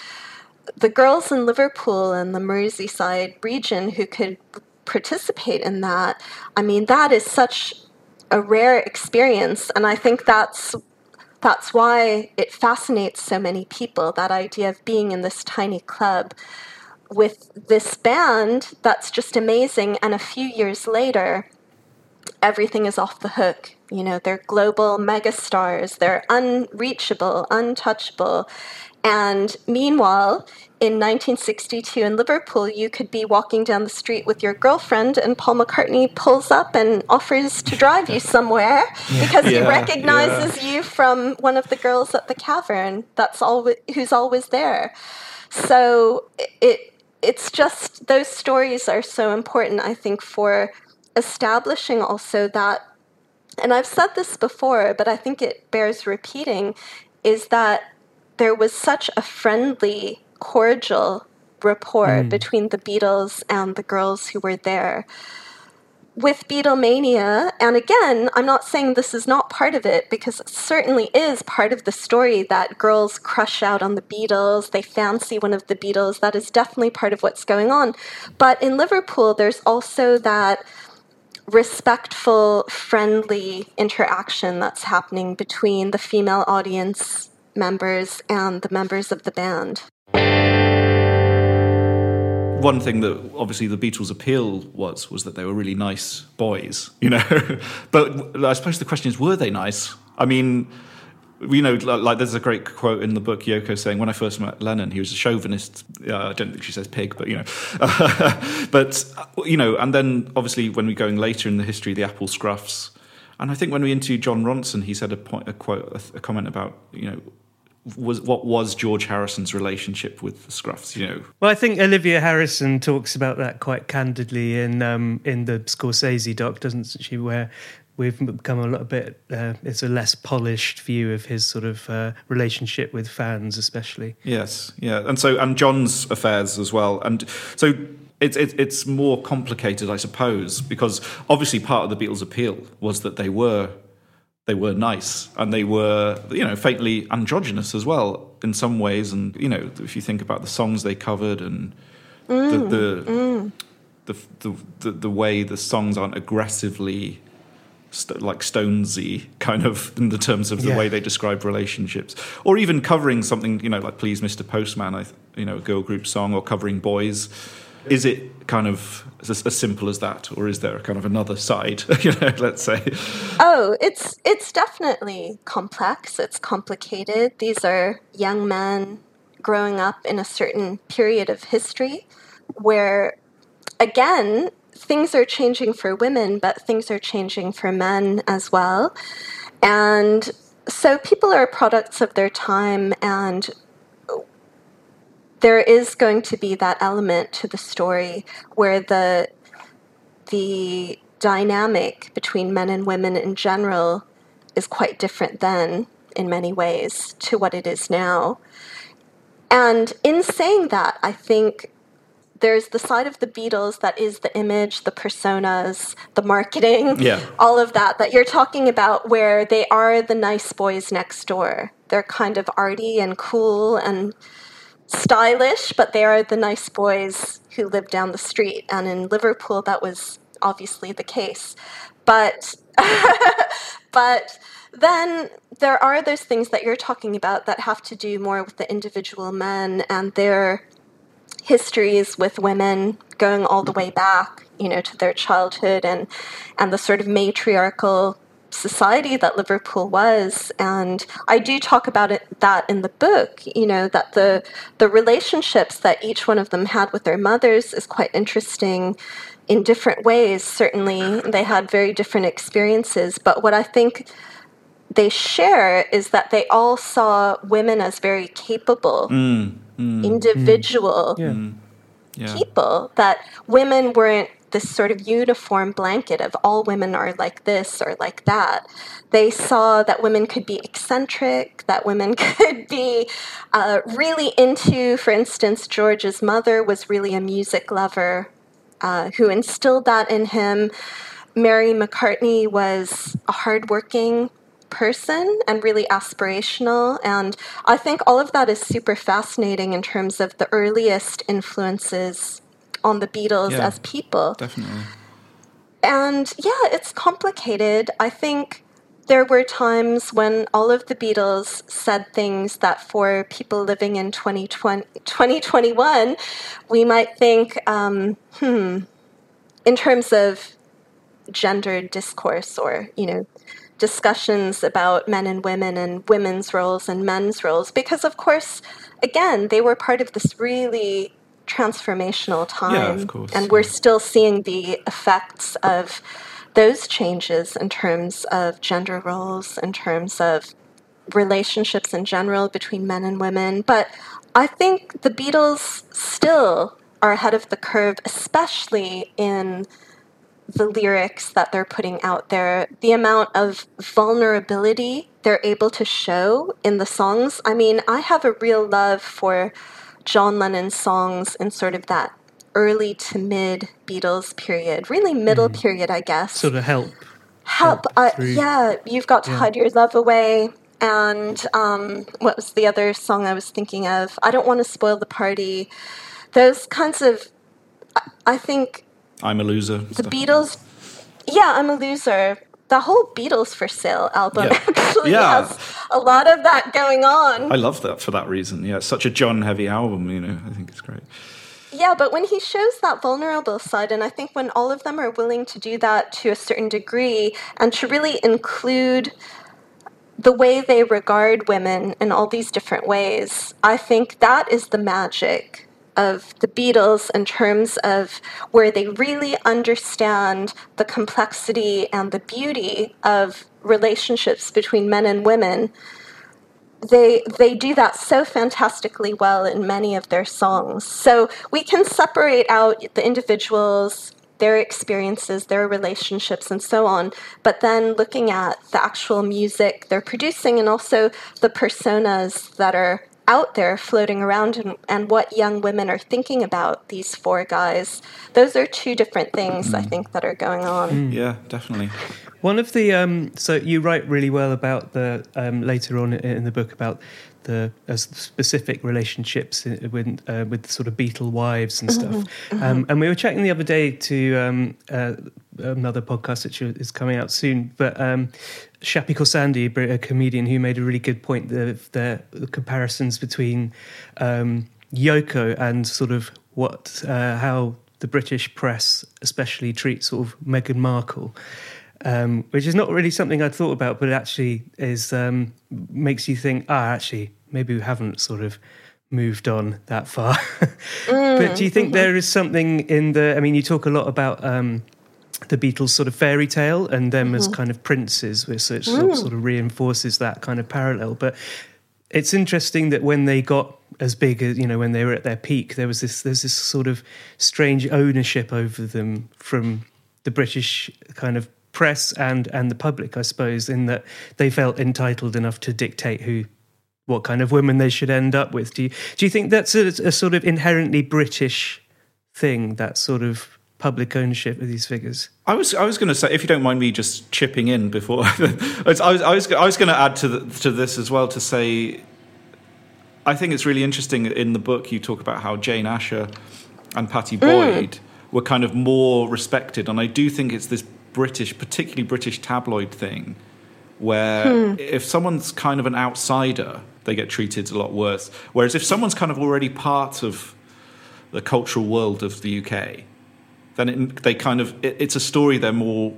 Speaker 3: the girls in Liverpool and the Merseyside region who could participate in that, I mean, that is such a rare experience. And I think that's that's why it fascinates so many people that idea of being in this tiny club with this band that's just amazing. And a few years later, everything is off the hook. You know, they're global megastars, they're unreachable, untouchable. And meanwhile, in 1962 in Liverpool, you could be walking down the street with your girlfriend, and Paul McCartney pulls up and offers to drive you somewhere because yeah, he recognizes yeah. you from one of the girls at the cavern. That's all who's always there. So it it's just those stories are so important, I think, for establishing also that. And I've said this before, but I think it bears repeating, is that there was such a friendly cordial rapport mm. between the Beatles and the girls who were there. With Beatlemania, and again, I'm not saying this is not part of it because it certainly is part of the story that girls crush out on the Beatles, they fancy one of the Beatles. That is definitely part of what's going on. But in Liverpool, there's also that respectful, friendly interaction that's happening between the female audience members and the members of the band.
Speaker 2: One thing that obviously the Beatles' appeal was was that they were really nice boys, you know. but I suppose the question is, were they nice? I mean, you know, like, there's a great quote in the book, Yoko saying, "When I first met Lennon, he was a chauvinist." Uh, I don't think she says pig, but you know, but you know, and then obviously when we're going later in the history, the Apple Scruffs, and I think when we interviewed Jon Ronson, he said a point, a quote, a, a comment about you know was what was George Harrison's relationship with the Scruffs? You know,
Speaker 1: well, I think Olivia Harrison talks about that quite candidly in um, in the Scorsese doc, doesn't she? Where we've become a little bit uh, it's a less polished view of his sort of uh, relationship with fans especially
Speaker 2: yes yeah and so and john's affairs as well and so it's it, it's more complicated i suppose because obviously part of the beatles appeal was that they were they were nice and they were you know faintly androgynous as well in some ways and you know if you think about the songs they covered and mm, the the, mm. the, the, the the way the songs aren't aggressively st- like Stonesy kind of in the terms of the yeah. way they describe relationships, or even covering something you know like "Please, Mr. Postman," I you know a girl group song, or covering boys. Is it kind of as, as simple as that, or is there kind of another side? you know, let's say.
Speaker 3: Oh, it's it's definitely complex. It's complicated. These are young men growing up in a certain period of history where again things are changing for women, but things are changing for men as well. And so people are products of their time, and there is going to be that element to the story where the the dynamic between men and women in general is quite different then in many ways to what it is now. And in saying that, I think there's the side of the Beatles that is the image, the personas, the marketing,
Speaker 2: yeah.
Speaker 3: all of that that you're talking about, where they are the nice boys next door. They're kind of arty and cool and stylish, but they are the nice boys who live down the street. And in Liverpool, that was obviously the case. But, but then there are those things that you're talking about that have to do more with the individual men and their histories with women going all the way back, you know, to their childhood and and the sort of matriarchal society that Liverpool was. And I do talk about it that in the book, you know, that the the relationships that each one of them had with their mothers is quite interesting in different ways. Certainly they had very different experiences. But what I think they share is that they all saw women as very capable.
Speaker 2: Mm mm.
Speaker 3: individual
Speaker 1: mm. Yeah. Mm.
Speaker 3: Yeah. people, that women weren't this sort of uniform blanket of all women are like this or like that. They saw that women could be eccentric, that women could be uh, really into, for instance, George's mother was really a music lover uh, who instilled that in him. Mary McCartney was a hardworking person and really aspirational. And I think all of that is super fascinating in terms of the earliest influences on the Beatles
Speaker 2: yeah,
Speaker 3: as people.
Speaker 2: Definitely.
Speaker 3: And yeah, it's complicated. I think there were times when all of the Beatles said things that for people living in 2020, 2021, we might think, um, hmm, in terms of gendered discourse or, you know, discussions about men and women and women's roles and men's roles because of course again they were part of this really transformational time
Speaker 2: yeah, of course,
Speaker 3: and we're still seeing the effects of those changes in terms of gender roles in terms of relationships in general between men and women. But i think the beatles still are ahead of the curve especially in the lyrics that they're putting out there, the amount of vulnerability they're able to show in the songs. I mean, I have a real love for John Lennon's songs in sort of that early to mid Beatles period, really middle mm. period, I guess.
Speaker 1: Sort of help.
Speaker 3: Help, help uh, yeah. You've got to yeah. hide your love away. And um, what was the other song I was thinking of? I don't want to spoil the party. Those kinds of, I think
Speaker 2: I'm a loser.
Speaker 3: The Beatles, Yeah, I'm a loser. The whole Beatles for Sale album
Speaker 2: Yeah.
Speaker 3: actually
Speaker 2: Yeah.
Speaker 3: has a lot of that going on.
Speaker 2: I love that for that reason. Yeah, such a John heavy album. You know, I think it's great.
Speaker 3: Yeah, but when he shows that vulnerable side, and I think when all of them are willing to do that to a certain degree and to really include the way they regard women in all these different ways, I think that is the magic of the Beatles in terms of where they really understand the complexity and the beauty of relationships between men and women they they do that so fantastically well in many of their songs. So we can separate out the individuals, their experiences, their relationships, and so on. But then looking at the actual music they're producing and also the personas that are out there floating around and, and what young women are thinking about these four guys. Those are two different things I think that are going on.
Speaker 2: Yeah, definitely.
Speaker 1: One of the um, so you write really well about the um, later on in the book about the uh, specific relationships in- with uh, with sort of Beatle wives and stuff. Um, and we were chatting the other day to um, uh, another podcast that is coming out soon, but Shappi Khorsandi, a comedian who made a really good point of the, the comparisons between um, Yoko and sort of what uh, how the British press especially treats sort of Meghan Markle um, which is not really something I'd thought about, but it actually is um, makes you think. Ah, actually, maybe we haven't sort of moved on that far. but do you think there is something in the? I mean, you talk a lot about. Um, the Beatles sort of fairy tale and them as mm-hmm. kind of princes, which sort of, mm. sort of reinforces that kind of parallel. But it's interesting that when they got as big as you know when they were at their peak, there was this there's this sort of strange ownership over them from the British kind of press and and the public, I suppose, in that they felt entitled enough to dictate who. What kind of women they should end up with? Do you do you think that's a, a sort of inherently British thing? That sort of public ownership of these figures.
Speaker 2: I was I was going to say, if you don't mind me just chipping in before, I was I was I was, I was going to add to the, to this as well to say, I think it's really interesting in the book you talk about how Jane Asher and Pattie mm. Boyd were kind of more respected, and I do think it's this British, particularly British tabloid thing, where hmm. if someone's kind of an outsider, they get treated a lot worse. Whereas if someone's kind of already part of the cultural world of the UK, then it, they kind of it, it's a story they're more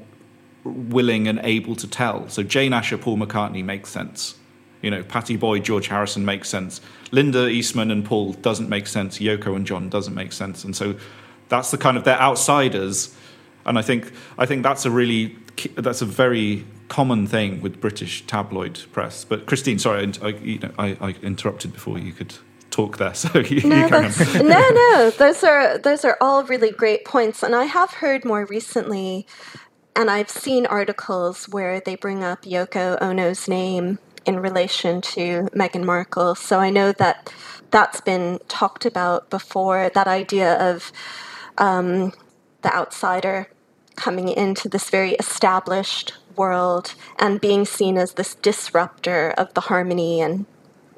Speaker 2: willing and able to tell. So Jane Asher, Paul McCartney makes sense. You know, Pattie Boyd, George Harrison makes sense. Linda Eastman and Paul doesn't make sense. Yoko and John doesn't make sense. And so that's the kind of they're outsiders. And I think I think that's a really that's a very common thing with British tabloid press. But Christine, sorry, I, I, you know, I, I interrupted before you could talk there. So you,
Speaker 3: No,
Speaker 2: you
Speaker 3: that's, no, no. Those are those are all really great points, and I have heard more recently, and I've seen articles where they bring up Yoko Ono's name in relation to Meghan Markle. So I know that that's been talked about before. That idea of um, the outsider coming into this very established world and being seen as this disruptor of the harmony and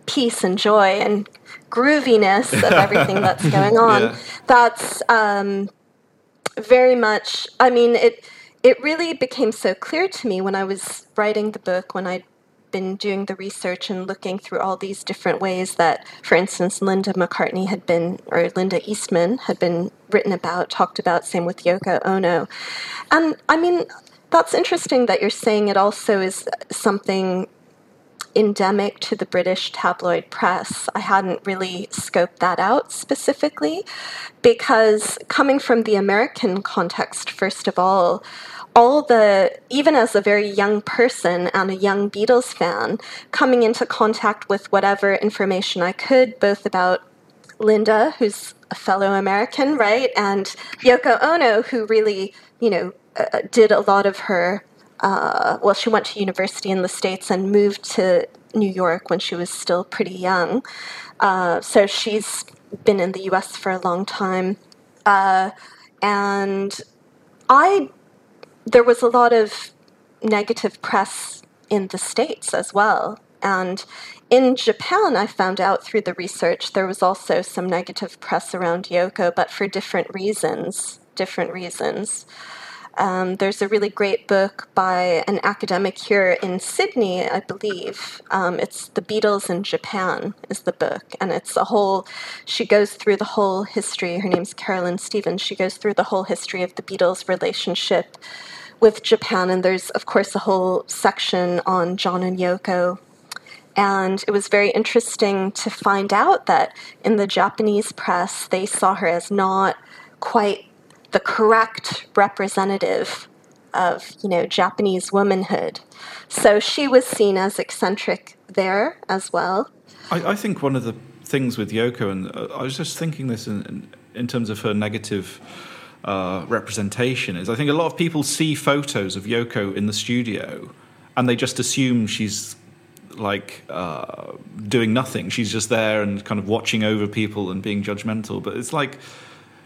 Speaker 3: peace and joy and grooviness of everything that's going on.
Speaker 2: Yeah.
Speaker 3: That's um, very much. I mean, it it really became so clear to me when I was writing the book when I'd been doing the research and looking through all these different ways that, for instance, Linda McCartney had been, or Linda Eastman had been written about, talked about, same with Yoko Ono. And I mean, that's interesting that you're saying it also is something endemic to the British tabloid press. I hadn't really scoped that out specifically because coming from the American context, first of all, all the, even as a very young person and a young Beatles fan, coming into contact with whatever information I could, both about Linda, who's a fellow American, right, and Yoko Ono, who really, you know, uh, did a lot of her. Uh, well, she went to university in the States and moved to New York when she was still pretty young. Uh, so she's been in the US for a long time. Uh, and I, there was a lot of negative press in the States as well. And in Japan, I found out through the research there was also some negative press around Yoko, but for different reasons. Different reasons. Um, there's a really great book by an academic here in Sydney, I believe. Um, it's The Beatles in Japan, is the book. And it's a whole, she goes through the whole history. Her name's Carolyn Stevens. She goes through the whole history of the Beatles' relationship with Japan. And there's, of course, a whole section on John and Yoko. And it was very interesting to find out that in the Japanese press, they saw her as not quite the correct representative of you know Japanese womanhood. So she was seen as eccentric there as well.
Speaker 2: I, I think one of the things with Yoko, and uh, I was just thinking this in, in terms of her negative uh, representation, is I think a lot of people see photos of Yoko in the studio and they just assume she's like uh, doing nothing. She's just there and kind of watching over people and being judgmental. But it's like,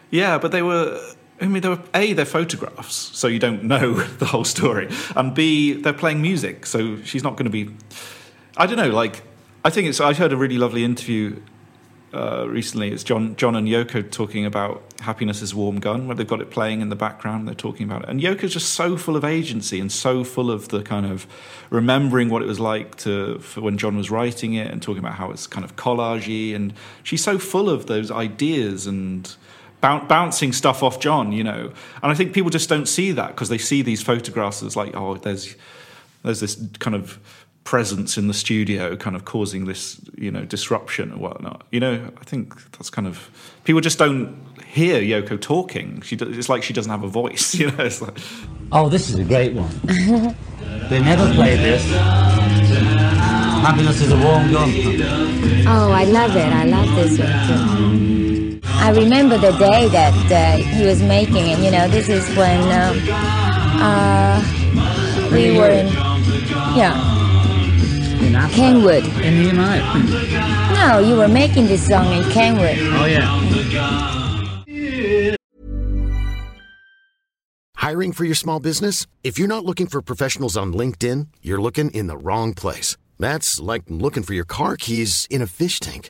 Speaker 2: yeah, but they were I mean, they were a they're photographs, so you don't know the whole story, and b they're playing music, so she's not going to be. I don't know. Like, I think it's. I heard a really lovely interview uh, recently. It's John, John and Yoko talking about "Happiness Is Warm Gun," where they've got it playing in the background. They're talking about it, and Yoko's just so full of agency and so full of the kind of remembering what it was like to when John was writing it and talking about how it's kind of collagey, and she's so full of those ideas and bouncing stuff off John, you know. And I think people just don't see that because they see these photographs as like, oh, there's there's this kind of presence in the studio, kind of causing this, you know, disruption or whatnot. You know, I think that's kind of people just don't hear Yoko talking. She it's like she doesn't have a voice. You know, it's like,
Speaker 5: oh, this is a great one. they never played this. Happiness is a warm gun.
Speaker 6: Oh, I love it. I love this one too. I remember the day that uh, he was making it. You know, this is when um, uh, we were in, yeah,
Speaker 5: in
Speaker 6: Kenwood.
Speaker 5: In the United.
Speaker 6: No, you were making this song in Kenwood.
Speaker 5: Oh yeah.
Speaker 7: Hiring for your small business? If you're not looking for professionals on LinkedIn, you're looking in the wrong place. That's like looking for your car keys in a fish tank.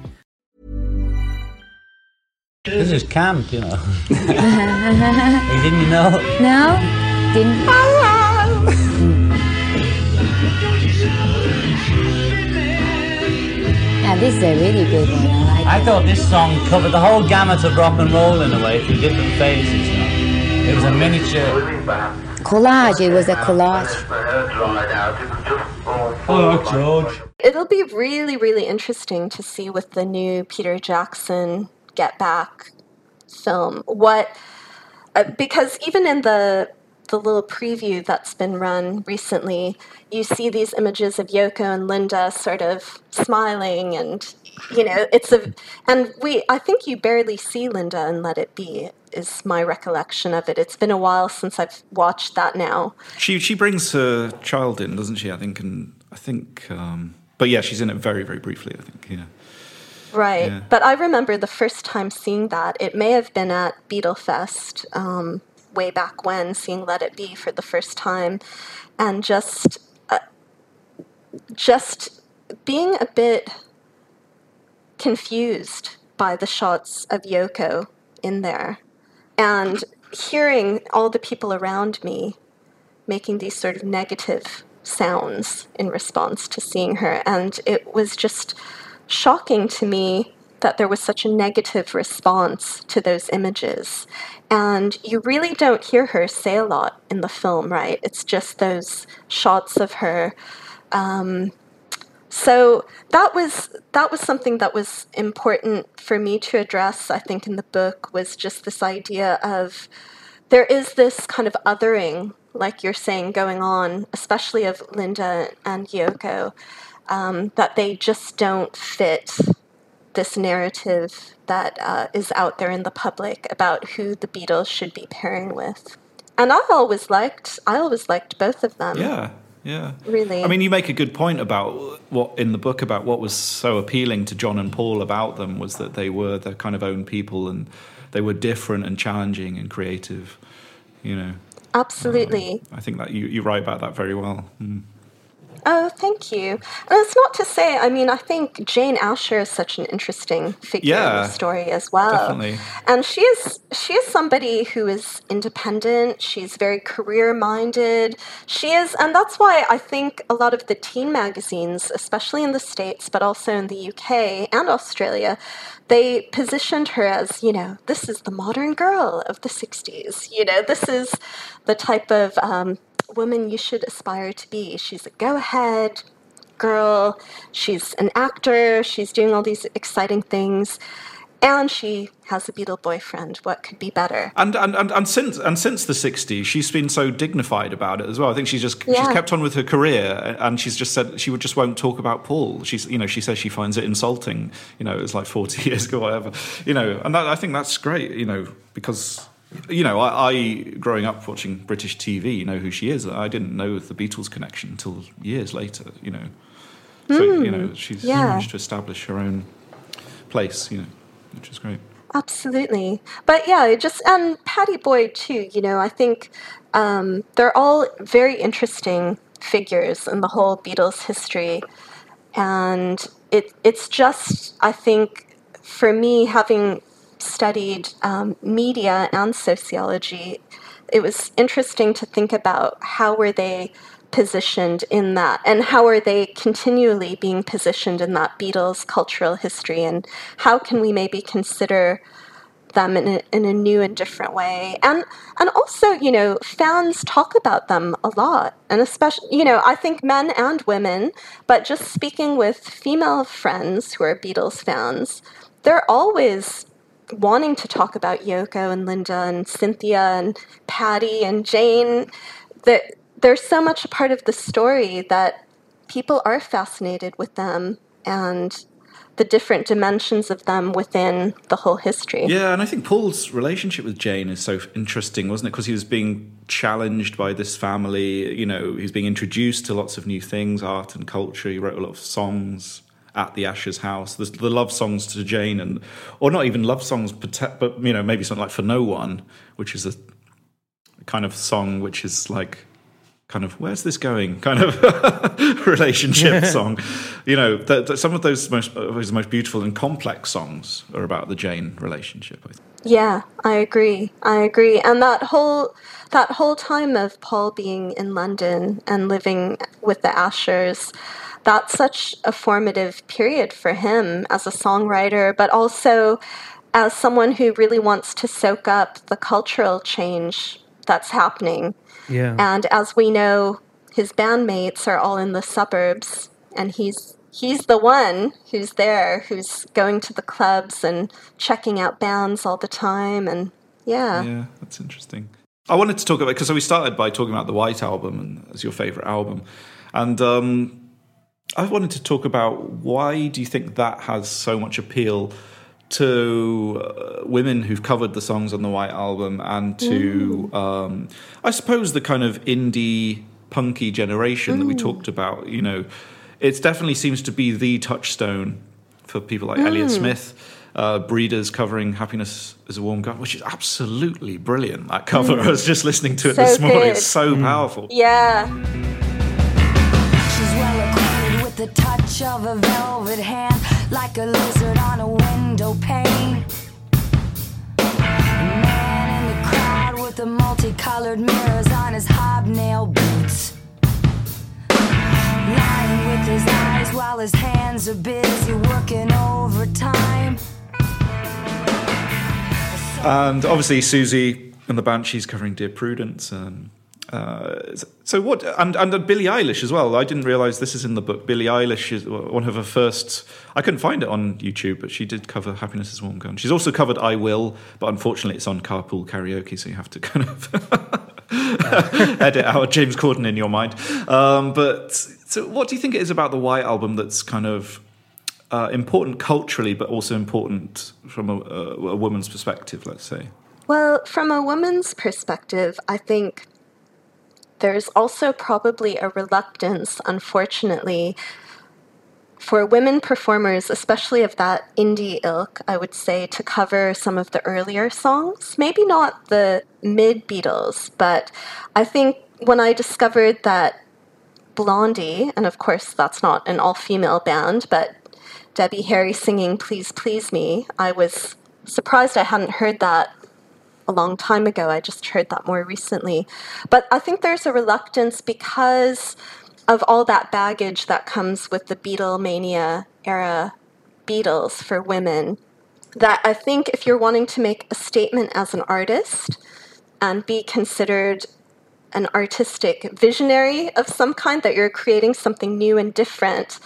Speaker 5: This is camp, you know. hey, didn't you know?
Speaker 6: No? Didn't. yeah, this is a really good one. I like
Speaker 5: I thought this song covered the whole gamut of rock and roll in a way through different phases. You know? It was a miniature.
Speaker 6: Collage, it was a collage.
Speaker 5: Hello, George.
Speaker 3: It'll be really, really interesting to see with the new Peter Jackson Get Back film what uh, because even in the the little preview that's been run recently, you see these images of Yoko and Linda sort of smiling and you know it's a and we I think you barely see Linda and Let It Be is my recollection of it. It's been a while since I've watched that now.
Speaker 2: She she brings her child in, doesn't she? I think and I think um, but yeah, she's in it very very briefly, I think, yeah.
Speaker 3: Right.
Speaker 2: Yeah.
Speaker 3: But I remember the first time seeing that. It may have been at Beatlefest um, way back when, seeing Let It Be for the first time, and just uh, just being a bit confused by the shots of Yoko in there, and hearing all the people around me making these sort of negative sounds in response to seeing her, and it was just shocking to me that there was such a negative response to those images. And you really don't hear her say a lot in the film, right? It's just those shots of her um, so that was that was something that was important for me to address. I think in the book was just this idea of there is this kind of othering, like you're saying, going on, especially of Linda and Yoko, um, that they just don't fit this narrative that uh, is out there in the public about who the Beatles should be pairing with. And I always liked, I always liked both of them.
Speaker 2: Yeah, yeah.
Speaker 3: Really.
Speaker 2: I mean, you make a good point about what in the book about what was so appealing to John and Paul about them was that they were their kind of own people and they were different and challenging and creative. You know.
Speaker 3: Absolutely.
Speaker 2: I think that you you write about that very well. Mm.
Speaker 3: Oh, thank you. And it's not to say, I mean, I think Jane Asher is such an interesting figure in the story as well.
Speaker 2: definitely.
Speaker 3: And she is she is somebody who is independent, she's very career minded. She is and that's why I think a lot of the teen magazines, especially in the States, but also in the UK and Australia, they positioned her as, you know, this is the modern girl of the 60s. You know, this is the type of um, woman you should aspire to be. She's a go ahead girl, she's an actor, she's doing all these exciting things, and she has a Beatle boyfriend. What could be better?
Speaker 2: And, and, and, and since and since the '60s, she's been so dignified about it as well. I think she's just she's kept on with her career, and she's just said she would just won't talk about Paul. She's you know she says she finds it insulting. You know, it's like 40 years ago, whatever. You know, and that, I think that's great. You know, because you know I, I growing up watching British TV, you know who she is. I didn't know the Beatles connection until years later. You know, so you know she's
Speaker 3: Hmm. yeah.
Speaker 2: managed to establish her own place. You know, which is great.
Speaker 3: Absolutely. But yeah, it just and Pattie Boyd too, you know, I think um, they're all very interesting figures in the whole Beatles history. And it it's just I think for me having studied um, media and sociology, it was interesting to think about how were they positioned in that and how are they continually being positioned in that Beatles cultural history and how can we maybe consider them in a, in a new and different way? And and also you know fans talk about them a lot and especially you know I think men and women but just speaking with female friends who are Beatles fans they're always wanting to talk about Yoko and Linda and Cynthia and Pattie and Jane that there's so much a part of the story that people are fascinated with them and the different dimensions of them within the whole history.
Speaker 2: Yeah, and I think Paul's relationship with Jane is so interesting, wasn't it? Because he was being challenged by this family. You know, he's being introduced to lots of new things, art and culture. He wrote a lot of songs at the Ashers house. The, the love songs to Jane, and or not even love songs, but but, you know, maybe something like "For No One," which is a kind of song which is like kind of where's this going kind of relationship song you know that that some of those most of his most beautiful and complex songs are about the jane relationship I think.
Speaker 3: Yeah, I agree. I agree. And that whole that whole time of Paul being in London and living with the Ashers, that's such a formative period for him as a songwriter, but also as someone who really wants to soak up the cultural change that's happening.
Speaker 1: Yeah.
Speaker 3: And as we know, his bandmates are all in the suburbs, and he's he's the one who's there, who's going to the clubs and checking out bands all the time, and yeah,
Speaker 2: yeah that's interesting i wanted to talk about because so we started by talking about the white album and as your favorite album and um i wanted to talk about why do you think that has so much appeal to uh, women who've covered the songs on the White Album and to, um, I suppose, the kind of indie punky generation that we talked about. You know, it definitely seems to be the touchstone for people like Elliott Smith. Uh, Breeders covering "Happiness Is a Warm Gun," which is absolutely brilliant. That cover, I was just listening to it
Speaker 3: So
Speaker 2: this morning.
Speaker 3: good.
Speaker 2: It's so powerful.
Speaker 3: yeah,
Speaker 8: the touch of a velvet hand, like a lizard on a window pane. Man in the crowd with the multicolored mirrors on his hobnail boots. Lying with his eyes while his hands are busy working overtime.
Speaker 2: And obviously, Siouxsie and the Banshees covering "Dear Prudence." Um, So what? And and Billie Eilish as well. I didn't realize this is in the book. Billie Eilish is one of her first. I couldn't find it on YouTube, but she did cover "Happiness Is Warm Gun." She's also covered "I Will," but unfortunately, it's on Carpool Karaoke, so you have to kind of edit out James Corden in your mind. Um, but so, what do you think it is about the White Album that's kind of uh, important culturally, but also important from a, a, a woman's perspective? Let's say.
Speaker 3: Well, from a woman's perspective, I think there's also probably a reluctance, unfortunately, for women performers, especially of that indie ilk, I would say, to cover some of the earlier songs. Maybe not the mid Beatles, but I think when I discovered that Blondie, and of course that's not an all female band, but Debbie Harry singing Please Please Me, I was surprised I hadn't heard that a long time ago. I just heard that more recently. But I think there's a reluctance because of all that baggage that comes with the Beatlemania era Beatles for women. That I think if you're wanting to make a statement as an artist and be considered an artistic visionary of some kind, that you're creating something new and different,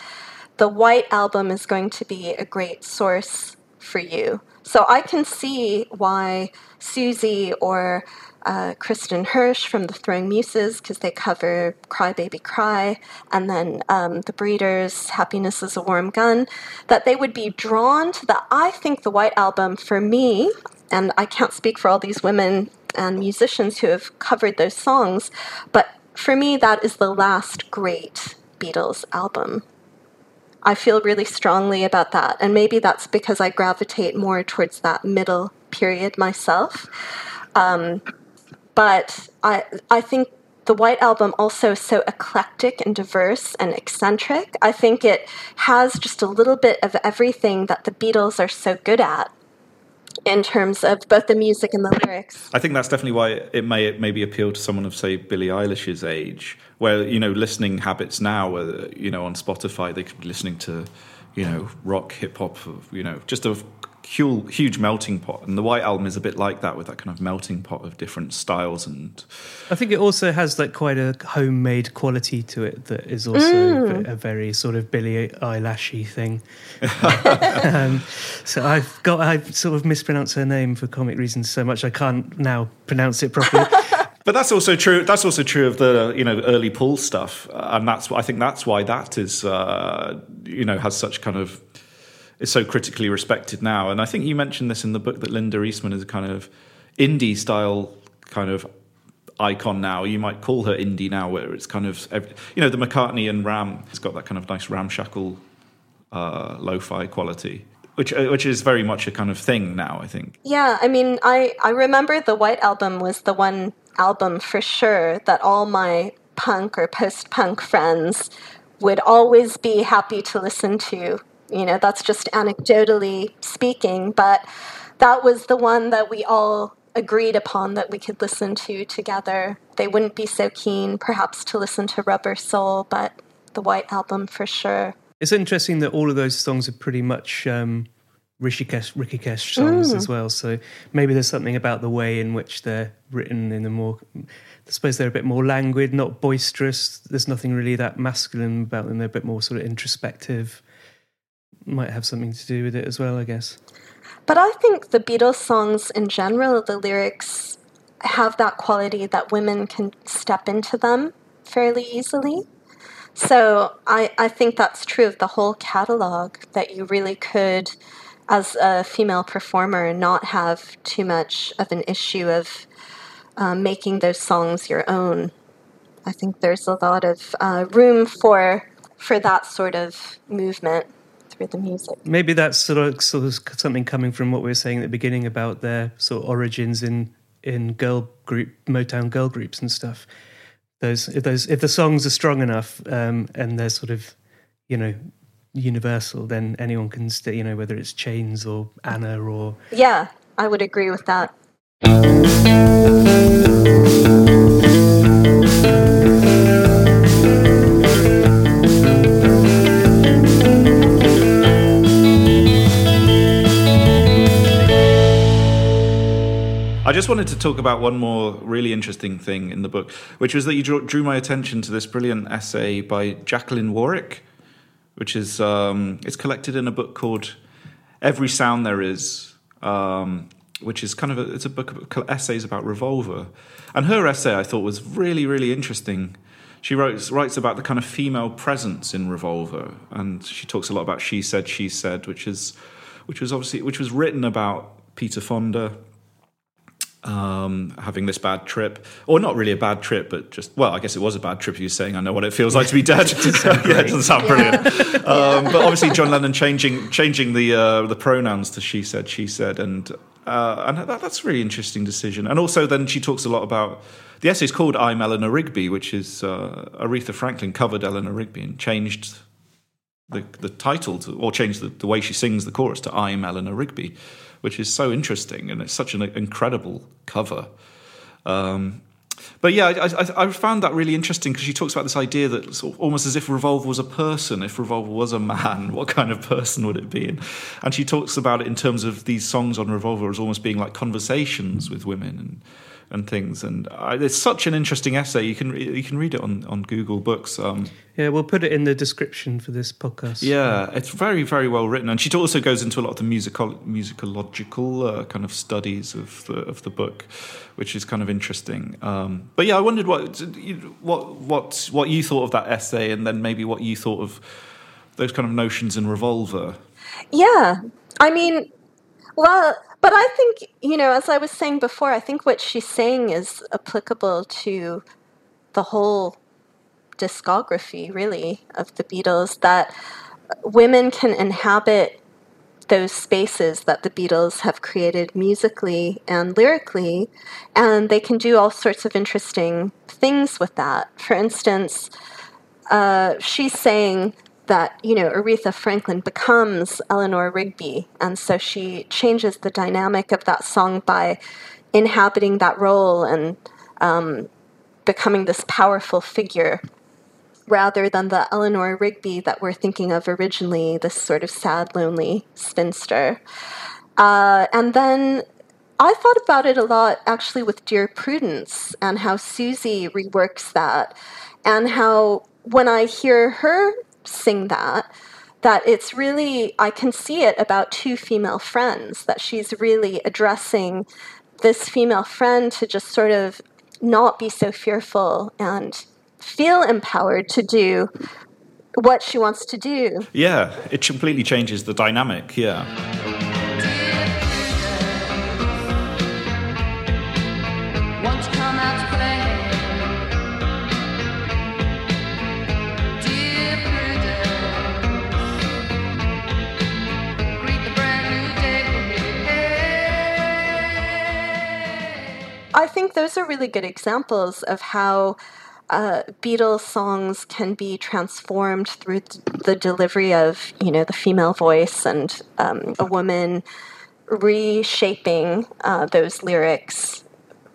Speaker 3: the White Album is going to be a great source for you. So I can see why Siouxsie or uh, Kristin Hersh from the Throwing Muses, because they cover Cry Baby Cry, and then um, the Breeders, Happiness is a Warm Gun, that they would be drawn to that. I think the White Album, for me, and I can't speak for all these women and musicians who have covered those songs, but for me, that is the last great Beatles album. I feel really strongly about that. And maybe that's because I gravitate more towards that middle period myself. Um, but I, I think the White Album also is so eclectic and diverse and eccentric. I think it has just a little bit of everything that the Beatles are so good at in terms of both the music and the lyrics.
Speaker 2: I think that's definitely why it may maybe appeal to someone of say Billie Eilish's age, where you know listening habits now, uh, you know on Spotify they could be listening to you know rock, hip hop, you know just a huge, huge melting pot. And the White Album is a bit like that, with that kind of melting pot of different styles. And
Speaker 1: I think it also has like quite a homemade quality to it that is also
Speaker 3: Mm.
Speaker 1: a very sort of Billie Eilishy thing. um, so I've got I've sort of mispronounced her name for comic reasons so much I can't now pronounce it properly.
Speaker 2: But that's also true. That's also true of the you know early Paul stuff, and that's I think that's why that is uh, you know has such kind of is so critically respected now. And I think you mentioned this in the book that Linda Eastman is a kind of indie style kind of icon now. You might call her indie now, where it's kind of you know the McCartney and Ram. It's got that kind of nice ramshackle uh, lo-fi quality, which uh, which is very much a kind of thing now. I think.
Speaker 3: Yeah, I mean, I, I remember the White Album was the one album for sure that all my punk or post punk friends would always be happy to listen to. You know, that's just anecdotally speaking, but that was the one that we all agreed upon that we could listen to together. They wouldn't be so keen, perhaps, to listen to Rubber Soul, but the White Album for sure.
Speaker 1: It's interesting that all of those songs are pretty much um, Rishikesh, Rikikesh songs
Speaker 3: Mm.
Speaker 1: as well. So maybe there's something about the way in which they're written in a more, I suppose they're a bit more languid, not boisterous. There's nothing really that masculine about them. They're a bit more sort of introspective. Might have something to do with it as well, I guess.
Speaker 3: But I think the Beatles songs in general, the lyrics have that quality that women can step into them fairly easily. So I, I think that's true of the whole catalog, that you really could, as a female performer, not have too much of an issue of um, making those songs your own. I think there's a lot of uh, room for for that sort of movement through the music.
Speaker 1: Maybe that's sort of, sort of something coming from what we were saying at the beginning about their sort of origins in in girl group Motown girl groups and stuff. Those if those if the songs are strong enough um, and they're sort of you know universal, then anyone can st- you know whether it's Chains or Anna or
Speaker 3: Yeah, I would agree with that.
Speaker 2: I just wanted to talk about one more really interesting thing in the book, which was that you drew, drew my attention to this brilliant essay by Jacqueline Warwick, which is um, it's collected in a book called Every Sound There Is, um, which is kind of a, it's a book of essays about Revolver, and her essay I thought was really really interesting. She writes writes about the kind of female presence in Revolver, and she talks a lot about she said she said, which is which was obviously which was written about Peter Fonda um, having this bad trip, or not really a bad trip, but just well, I guess it was a bad trip. Was saying, "I know what it feels like to be dead." yeah, it doesn't sound brilliant. Um, but obviously, John Lennon changing changing the uh, the pronouns to she said, she said, and uh, and that, that's a really interesting decision. And also, then she talks a lot about the essay is called "I'm Eleanor Rigby," which is uh, Aretha Franklin covered Eleanor Rigby and changed the the title to, or changed the, the way she sings the chorus to "I'm Eleanor Rigby." Which is so interesting and it's such an incredible cover. Um, but yeah, I, I, found that really interesting because she talks about this idea that sort of almost as if Revolver was a person, if Revolver was a man, what kind of person would it be? And, and she talks about it in terms of these songs on Revolver as almost being like conversations with women and and things. And I, it's such an interesting essay. You can you can read it on, on Google Books. Um,
Speaker 1: yeah, we'll put it in the description for this podcast.
Speaker 2: Yeah, it's very very well written, and she also goes into a lot of the musical musicological uh, kind of studies of the of the book, which is kind of interesting. Um, but yeah, I wondered what what what what you thought of that essay, and then maybe what you thought of those kind of notions in Revolver.
Speaker 3: Yeah, I mean, well, but I think, you know, as I was saying before, I think what she's saying is applicable to the whole discography, really, of the Beatles, that women can inhabit those spaces that the Beatles have created musically and lyrically, and they can do all sorts of interesting things with that. For instance, uh, she's saying that you know Aretha Franklin becomes Eleanor Rigby, and so she changes the dynamic of that song by inhabiting that role and um, becoming this powerful figure, rather than the Eleanor Rigby that we're thinking of originally, this sort of sad, lonely spinster. Uh, and then I thought about it a lot actually with Dear Prudence and how Siouxsie reworks that, and how when I hear her sing that that it's really i can see it about two female friends that she's really addressing this female friend to just sort of not be so fearful and feel empowered to do what she wants to do.
Speaker 2: Yeah it completely changes the dynamic yeah
Speaker 3: I think those are really good examples of how uh, Beatles songs can be transformed through the delivery of, you know, the female voice and um, a woman reshaping uh, those lyrics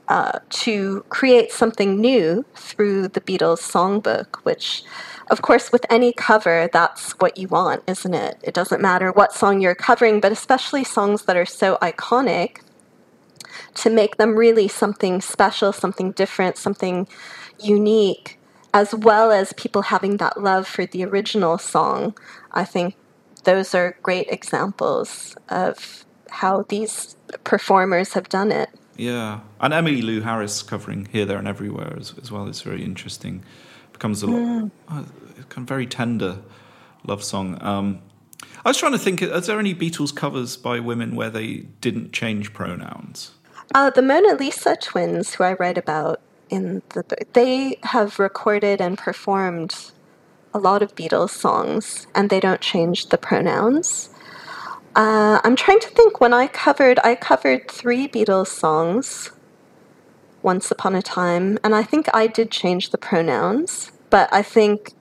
Speaker 3: uh, to create something new through the Beatles songbook, which, of course, with any cover, that's what you want, isn't it? It doesn't matter what song you're covering, but especially songs that are so iconic to make them really something special, something different, something unique, as well as people having that love for the original song. I think those are great examples of how these performers have done it.
Speaker 2: Yeah, and Emmylou Harris covering here, there, and everywhere as, as well is very interesting. Becomes a lot, mm. uh, kind of very tender love song. Um, I was trying to think: is there any Beatles covers by women where they didn't change pronouns?
Speaker 3: Uh, the Mona Lisa twins, who I write about in the book, they have recorded and performed a lot of Beatles songs, and they don't change the pronouns. Uh, I'm trying to think when I covered, I covered three Beatles songs once upon a time, and I think I did change the pronouns, but I think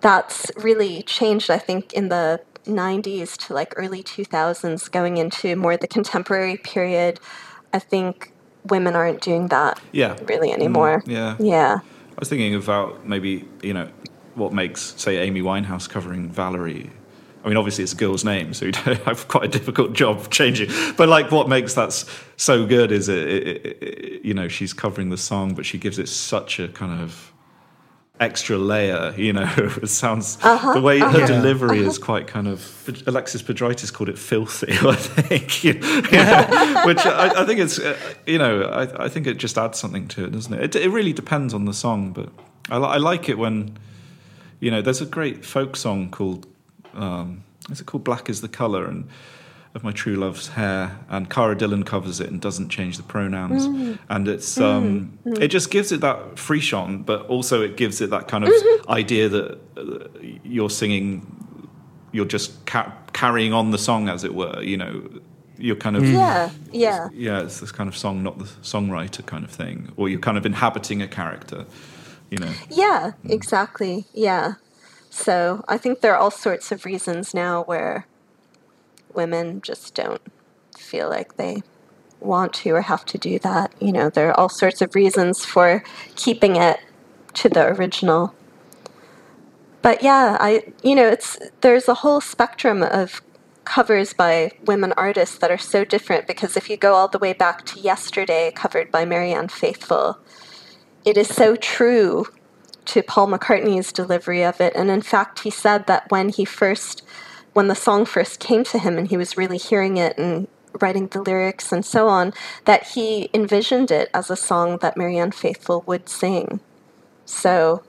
Speaker 3: that's really changed, I think, in the 90s to like early 2000s, going into more the contemporary period. I think women aren't doing that
Speaker 2: yeah.
Speaker 3: really anymore.
Speaker 2: Mm, yeah.
Speaker 3: Yeah.
Speaker 2: I was thinking about maybe, you know, what makes, say, Amy Winehouse covering Valerie I mean, obviously it's a girl's name, so you don't have quite a difficult job changing. But like, what makes that so good is it, it, it, it- you know, she's covering the song, but she gives it such a kind of extra layer. You know, it sounds the way her delivery is quite kind of. Alexis Petridis called it filthy, I think. you know, which I, I think it's, uh, you know, I, I think it just adds something to it, doesn't it? It, it really depends on the song, but I, I like it when, you know, there's a great folk song called um, is it called Black is the Colour and of my true love's hair and Cara Dillon covers it and doesn't change the pronouns. Mm. And it's mm. um, mm. it just gives it that frisson but also it gives it that kind of mm-hmm. idea that uh, you're singing you're just ca- carrying on the song as it were you know? You're kind of
Speaker 3: Yeah, yeah.
Speaker 2: yeah it's this kind of song not the songwriter kind of thing or you're kind of inhabiting a character you know?
Speaker 3: Yeah, exactly. Yeah. So I think there are all sorts of reasons now where women just don't feel like they want to or have to do that. You know, there are all sorts of reasons for keeping it to the original. But yeah, I you know, it's there's a whole spectrum of covers by women artists that are so different because if you go all the way back to yesterday covered by Marianne Faithfull, it is so true to Paul McCartney's delivery of it. And in fact, he said that when he first, when the song first came to him and he was really hearing it and writing the lyrics and so on, that he envisioned it as a song that Marianne Faithfull would sing. So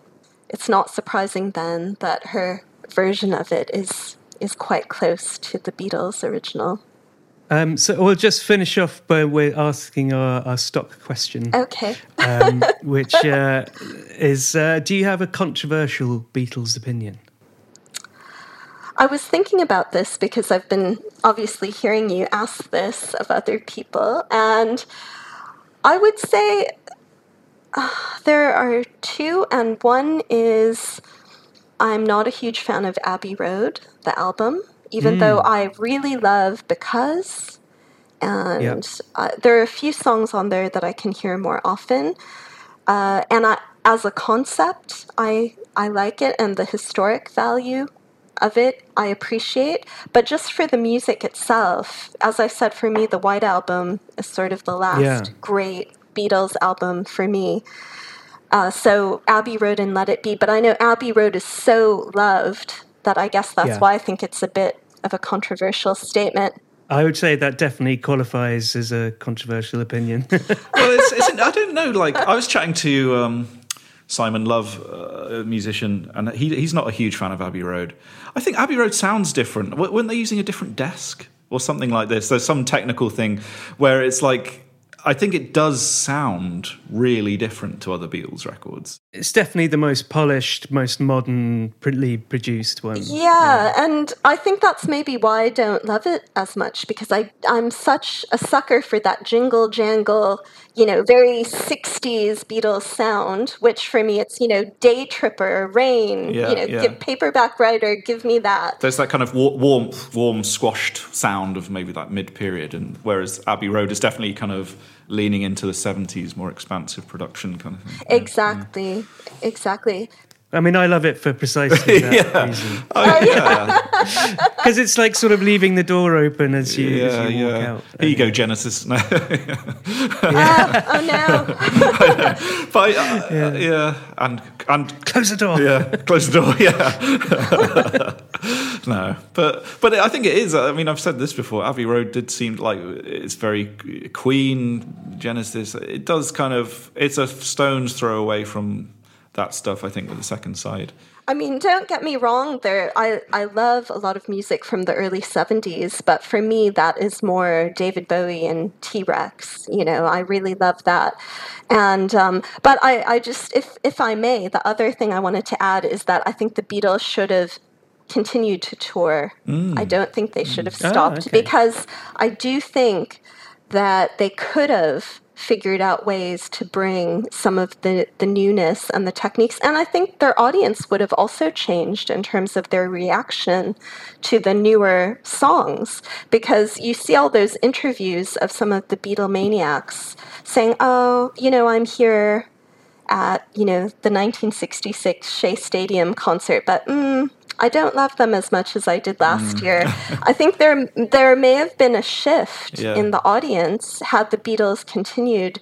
Speaker 3: it's not surprising then that her version of it is is quite close to the Beatles original.
Speaker 1: Um, so we'll just finish off by we're asking our, our stock question,
Speaker 3: Okay.
Speaker 1: um, which uh, is: uh, Do you have a controversial Beatles opinion?
Speaker 3: I was thinking about this because I've been obviously hearing you ask this of other people, and I would say uh, there are two, and one is I'm not a huge fan of Abbey Road, the album, even though I really love Because, and uh, there are a few songs on there that I can hear more often. Uh, and I, as a concept, I I like it, and the historic value of it I appreciate. But just for the music itself, as I said, for me, the White Album is sort of the last
Speaker 1: Yeah.
Speaker 3: great Beatles album for me. Uh, so Abbey Road and Let It Be, but I know Abbey Road is so loved that I guess that's
Speaker 1: Yeah.
Speaker 3: why I think it's a bit of a controversial statement.
Speaker 1: I would say that definitely qualifies as a controversial opinion.
Speaker 2: well, it's, it's, I don't know. Like I was chatting to um, Simon Love, uh, a musician, and he, he's not a huge fan of Abbey Road. I think Abbey Road sounds different. W- Weren't they using a different desk or something like this? There's some technical thing where it's like I think it does sound really different to other Beatles records.
Speaker 1: it's definitely the most polished, most modern, printly produced one.
Speaker 3: Yeah, and I think that's maybe why I don't love it as much because I I'm such a sucker for that jingle jangle, you know, very 60s Beatles sound, which for me it's, you know, day tripper, rain,
Speaker 2: Yeah,
Speaker 3: you know,
Speaker 2: yeah.
Speaker 3: give paperback writer, give me that.
Speaker 2: There's that kind of wa- warmth, warm, squashed sound of maybe that mid period, and whereas Abbey Road is definitely kind of leaning into the 70s, more expansive production kind of thing.
Speaker 3: Exactly. Exactly.
Speaker 1: I mean, I love it for precisely that reason.
Speaker 2: Oh, yeah.
Speaker 1: Because it's like sort of leaving the door open as you,
Speaker 2: yeah,
Speaker 1: as you walk
Speaker 2: yeah.
Speaker 1: out.
Speaker 2: Here you go, Genesis. No.
Speaker 3: Ah, oh no.
Speaker 2: but uh, yeah. and and
Speaker 1: Close the door.
Speaker 2: yeah, close the door. Yeah, no, but but I think it is. I mean, I've said this before. Abbey Road did seem like it's very Queen Genesis. It does kind of. It's a stone's throw away from that stuff. I think with the second side.
Speaker 3: I mean, don't get me wrong. There, I I love a lot of music from the early '70s, but for me, that is more David Bowie and T Rex. You know, I really love that. And um, but I, I just, if if I may, the other thing I wanted to add is that I think the Beatles should have continued to tour. I don't think they should have
Speaker 1: Ah,
Speaker 3: stopped
Speaker 1: okay.
Speaker 3: because I do think that they could have figured out ways to bring some of the, the newness and the techniques. And I think their audience would have also changed in terms of their reaction to the newer songs. Because you see all those interviews of some of the Beatlemaniacs saying, oh, you know, I'm here at, you know, the 1966 Shea Stadium concert, but mm, I don't love them as much as I did last mm. year. I think there there may have been a shift
Speaker 4: Yeah.
Speaker 3: in the audience had the Beatles continued.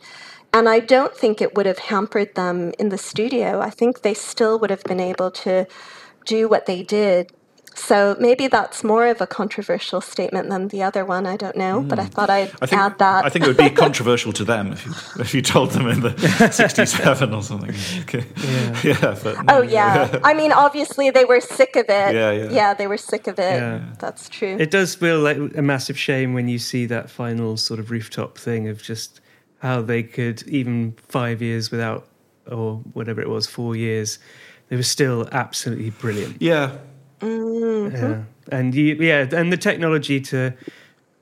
Speaker 3: And I don't think it would have hampered them in the studio. I think they still would have been able to do what they did. So maybe that's more of a controversial statement than the other one. I don't know, but I hmm. thought I'd
Speaker 4: I think,
Speaker 3: add that.
Speaker 4: I think it would be controversial to them if you, if you told them in the 67 or something. Okay. Yeah. but no,
Speaker 3: Oh yeah. I mean, obviously they were sick of it.
Speaker 4: Yeah, Yeah, yeah.
Speaker 3: they were sick of it.
Speaker 1: Yeah.
Speaker 3: That's true.
Speaker 1: It does feel like a massive shame when you see that final sort of rooftop thing of just how they could, even five years without, or whatever it was, four years, they were still absolutely brilliant.
Speaker 4: Yeah.
Speaker 1: Yeah. And you, yeah, and the technology to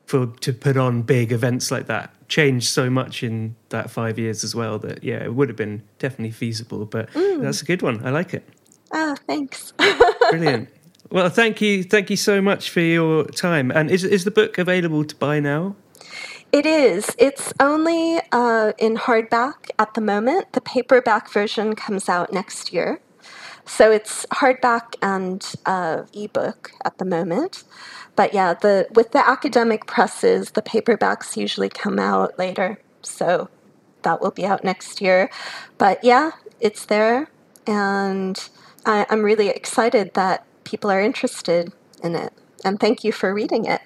Speaker 1: for to put on big events like that changed so much in that five years as well that yeah, it would have been definitely feasible. But that's a good one. I like it.
Speaker 3: Ah, thanks.
Speaker 1: Brilliant. well, thank you, thank you so much for your time. And is is the book available to buy now?
Speaker 3: It is. It's only uh, in hardback at the moment. The paperback version comes out next year. So it's hardback and uh, ebook at the moment. But yeah, the with the academic presses, the paperbacks usually come out later. So that will be out next year. But yeah, it's there. And I, I'm really excited that people are interested in it. And thank you for reading it.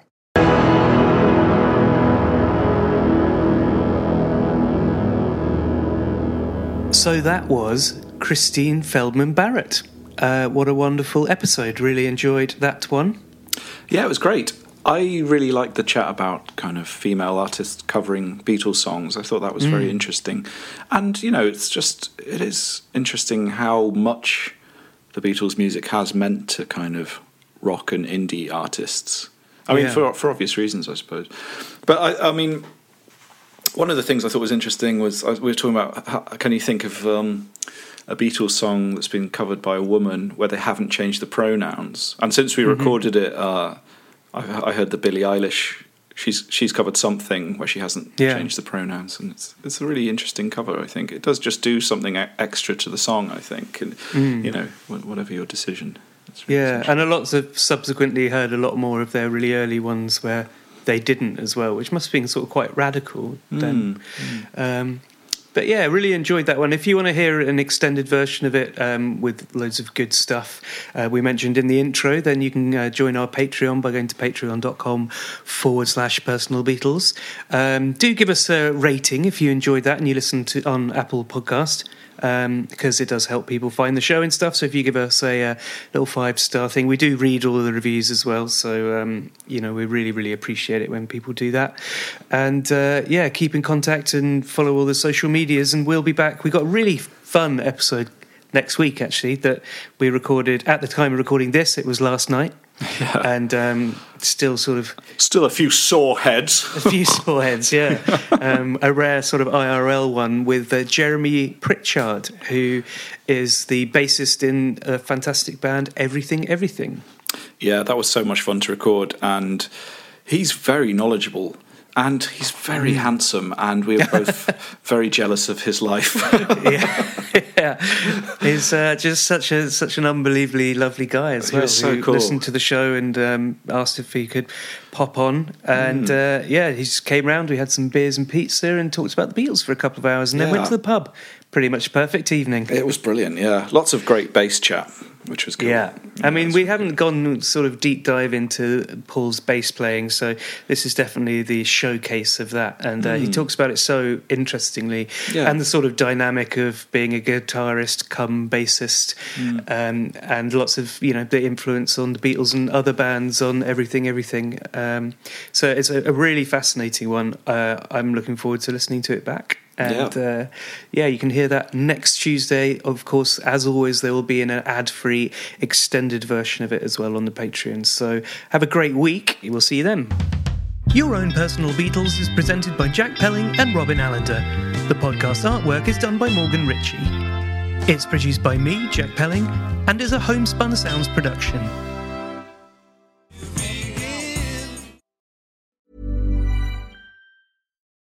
Speaker 1: So that was Christine Feldman Barrett. Uh, what a wonderful episode. Really enjoyed that one.
Speaker 2: Yeah, it was great. I really liked the chat about kind of female artists covering Beatles songs. I thought that was very interesting. And, you know, it's just, it is interesting how much the Beatles' music has meant to kind of rock and indie artists. I mean,
Speaker 1: Yeah.
Speaker 2: for, for obvious reasons, I suppose. But I, I mean, one of the things I thought was interesting was we were talking about how, can you think of um, a Beatles song that's been covered by a woman where they haven't changed the pronouns? And since we recorded it, uh, I, I heard that Billie Eilish she's she's covered something where she hasn't
Speaker 1: Yeah.
Speaker 2: changed the pronouns, and it's it's a really interesting cover. I think it does just do something extra to the song. I think, and you know, whatever your decision. Really
Speaker 1: Yeah, and a lots of subsequently heard a lot more of their really early ones where they didn't as well, which must have been sort of quite radical then. Um, but yeah, really enjoyed that one. If you want to hear an extended version of it um, with loads of good stuff uh, we mentioned in the intro, then you can uh, join our Patreon by going to patreon.com forward slash personal Beatles. Um, do give us a rating if you enjoyed that and you listen to on Apple Podcast because it does help people find the show and stuff. So if you give us a, uh little five star thing, we do read all of the reviews as well. So um, you know we really really appreciate it when people do that. And uh, yeah, keep in contact and follow all the social medias. And we'll be back. We got a really fun episode next week actually that we recorded at the time of recording this. It was last night. And um, still sort of
Speaker 2: Still a few sore heads.
Speaker 1: a few sore heads, yeah. Um, a rare sort of IRL one with uh, Jeremy Pritchard, who is the bassist in a fantastic band, Everything Everything.
Speaker 2: Yeah, that was so much fun to record, and he's very knowledgeable. And he's very handsome, and we are both very jealous of his life.
Speaker 1: yeah, yeah. He's uh, just such a such an unbelievably lovely guy as
Speaker 2: He
Speaker 1: well.
Speaker 2: was so cool.
Speaker 1: Listened to the show and um, asked if he could pop on, and
Speaker 2: Mm.
Speaker 1: uh, yeah, he just came round. We had some beers and pizza and talked about the Beatles for a couple of hours, and then went to the pub. Pretty much perfect evening.
Speaker 2: it was brilliant, yeah. Lots of great bass chat, which was good.
Speaker 1: Yeah, I mean, we haven't gone sort of deep dive into Paul's bass playing, so this is definitely the showcase of that. And uh, he talks about it so interestingly,
Speaker 2: Yeah.
Speaker 1: and the sort of dynamic of being a guitarist come bassist, um, and lots of you know the influence on the Beatles and other bands on everything, everything. Um, so it's a, a really fascinating one. Uh, I'm looking forward to listening to it back. And
Speaker 2: Yeah.
Speaker 1: uh, yeah, you can hear that next Tuesday. Of course, as always, there will be an ad-free extended version of it as well on the Patreon. So have a great week. We'll see you then. Your Own Personal Beatles is presented by Jack Pelling and Robin Allender. The podcast artwork is done by Morgan Ritchie. It's produced by me, Jack Pelling, and is a homespun sounds production.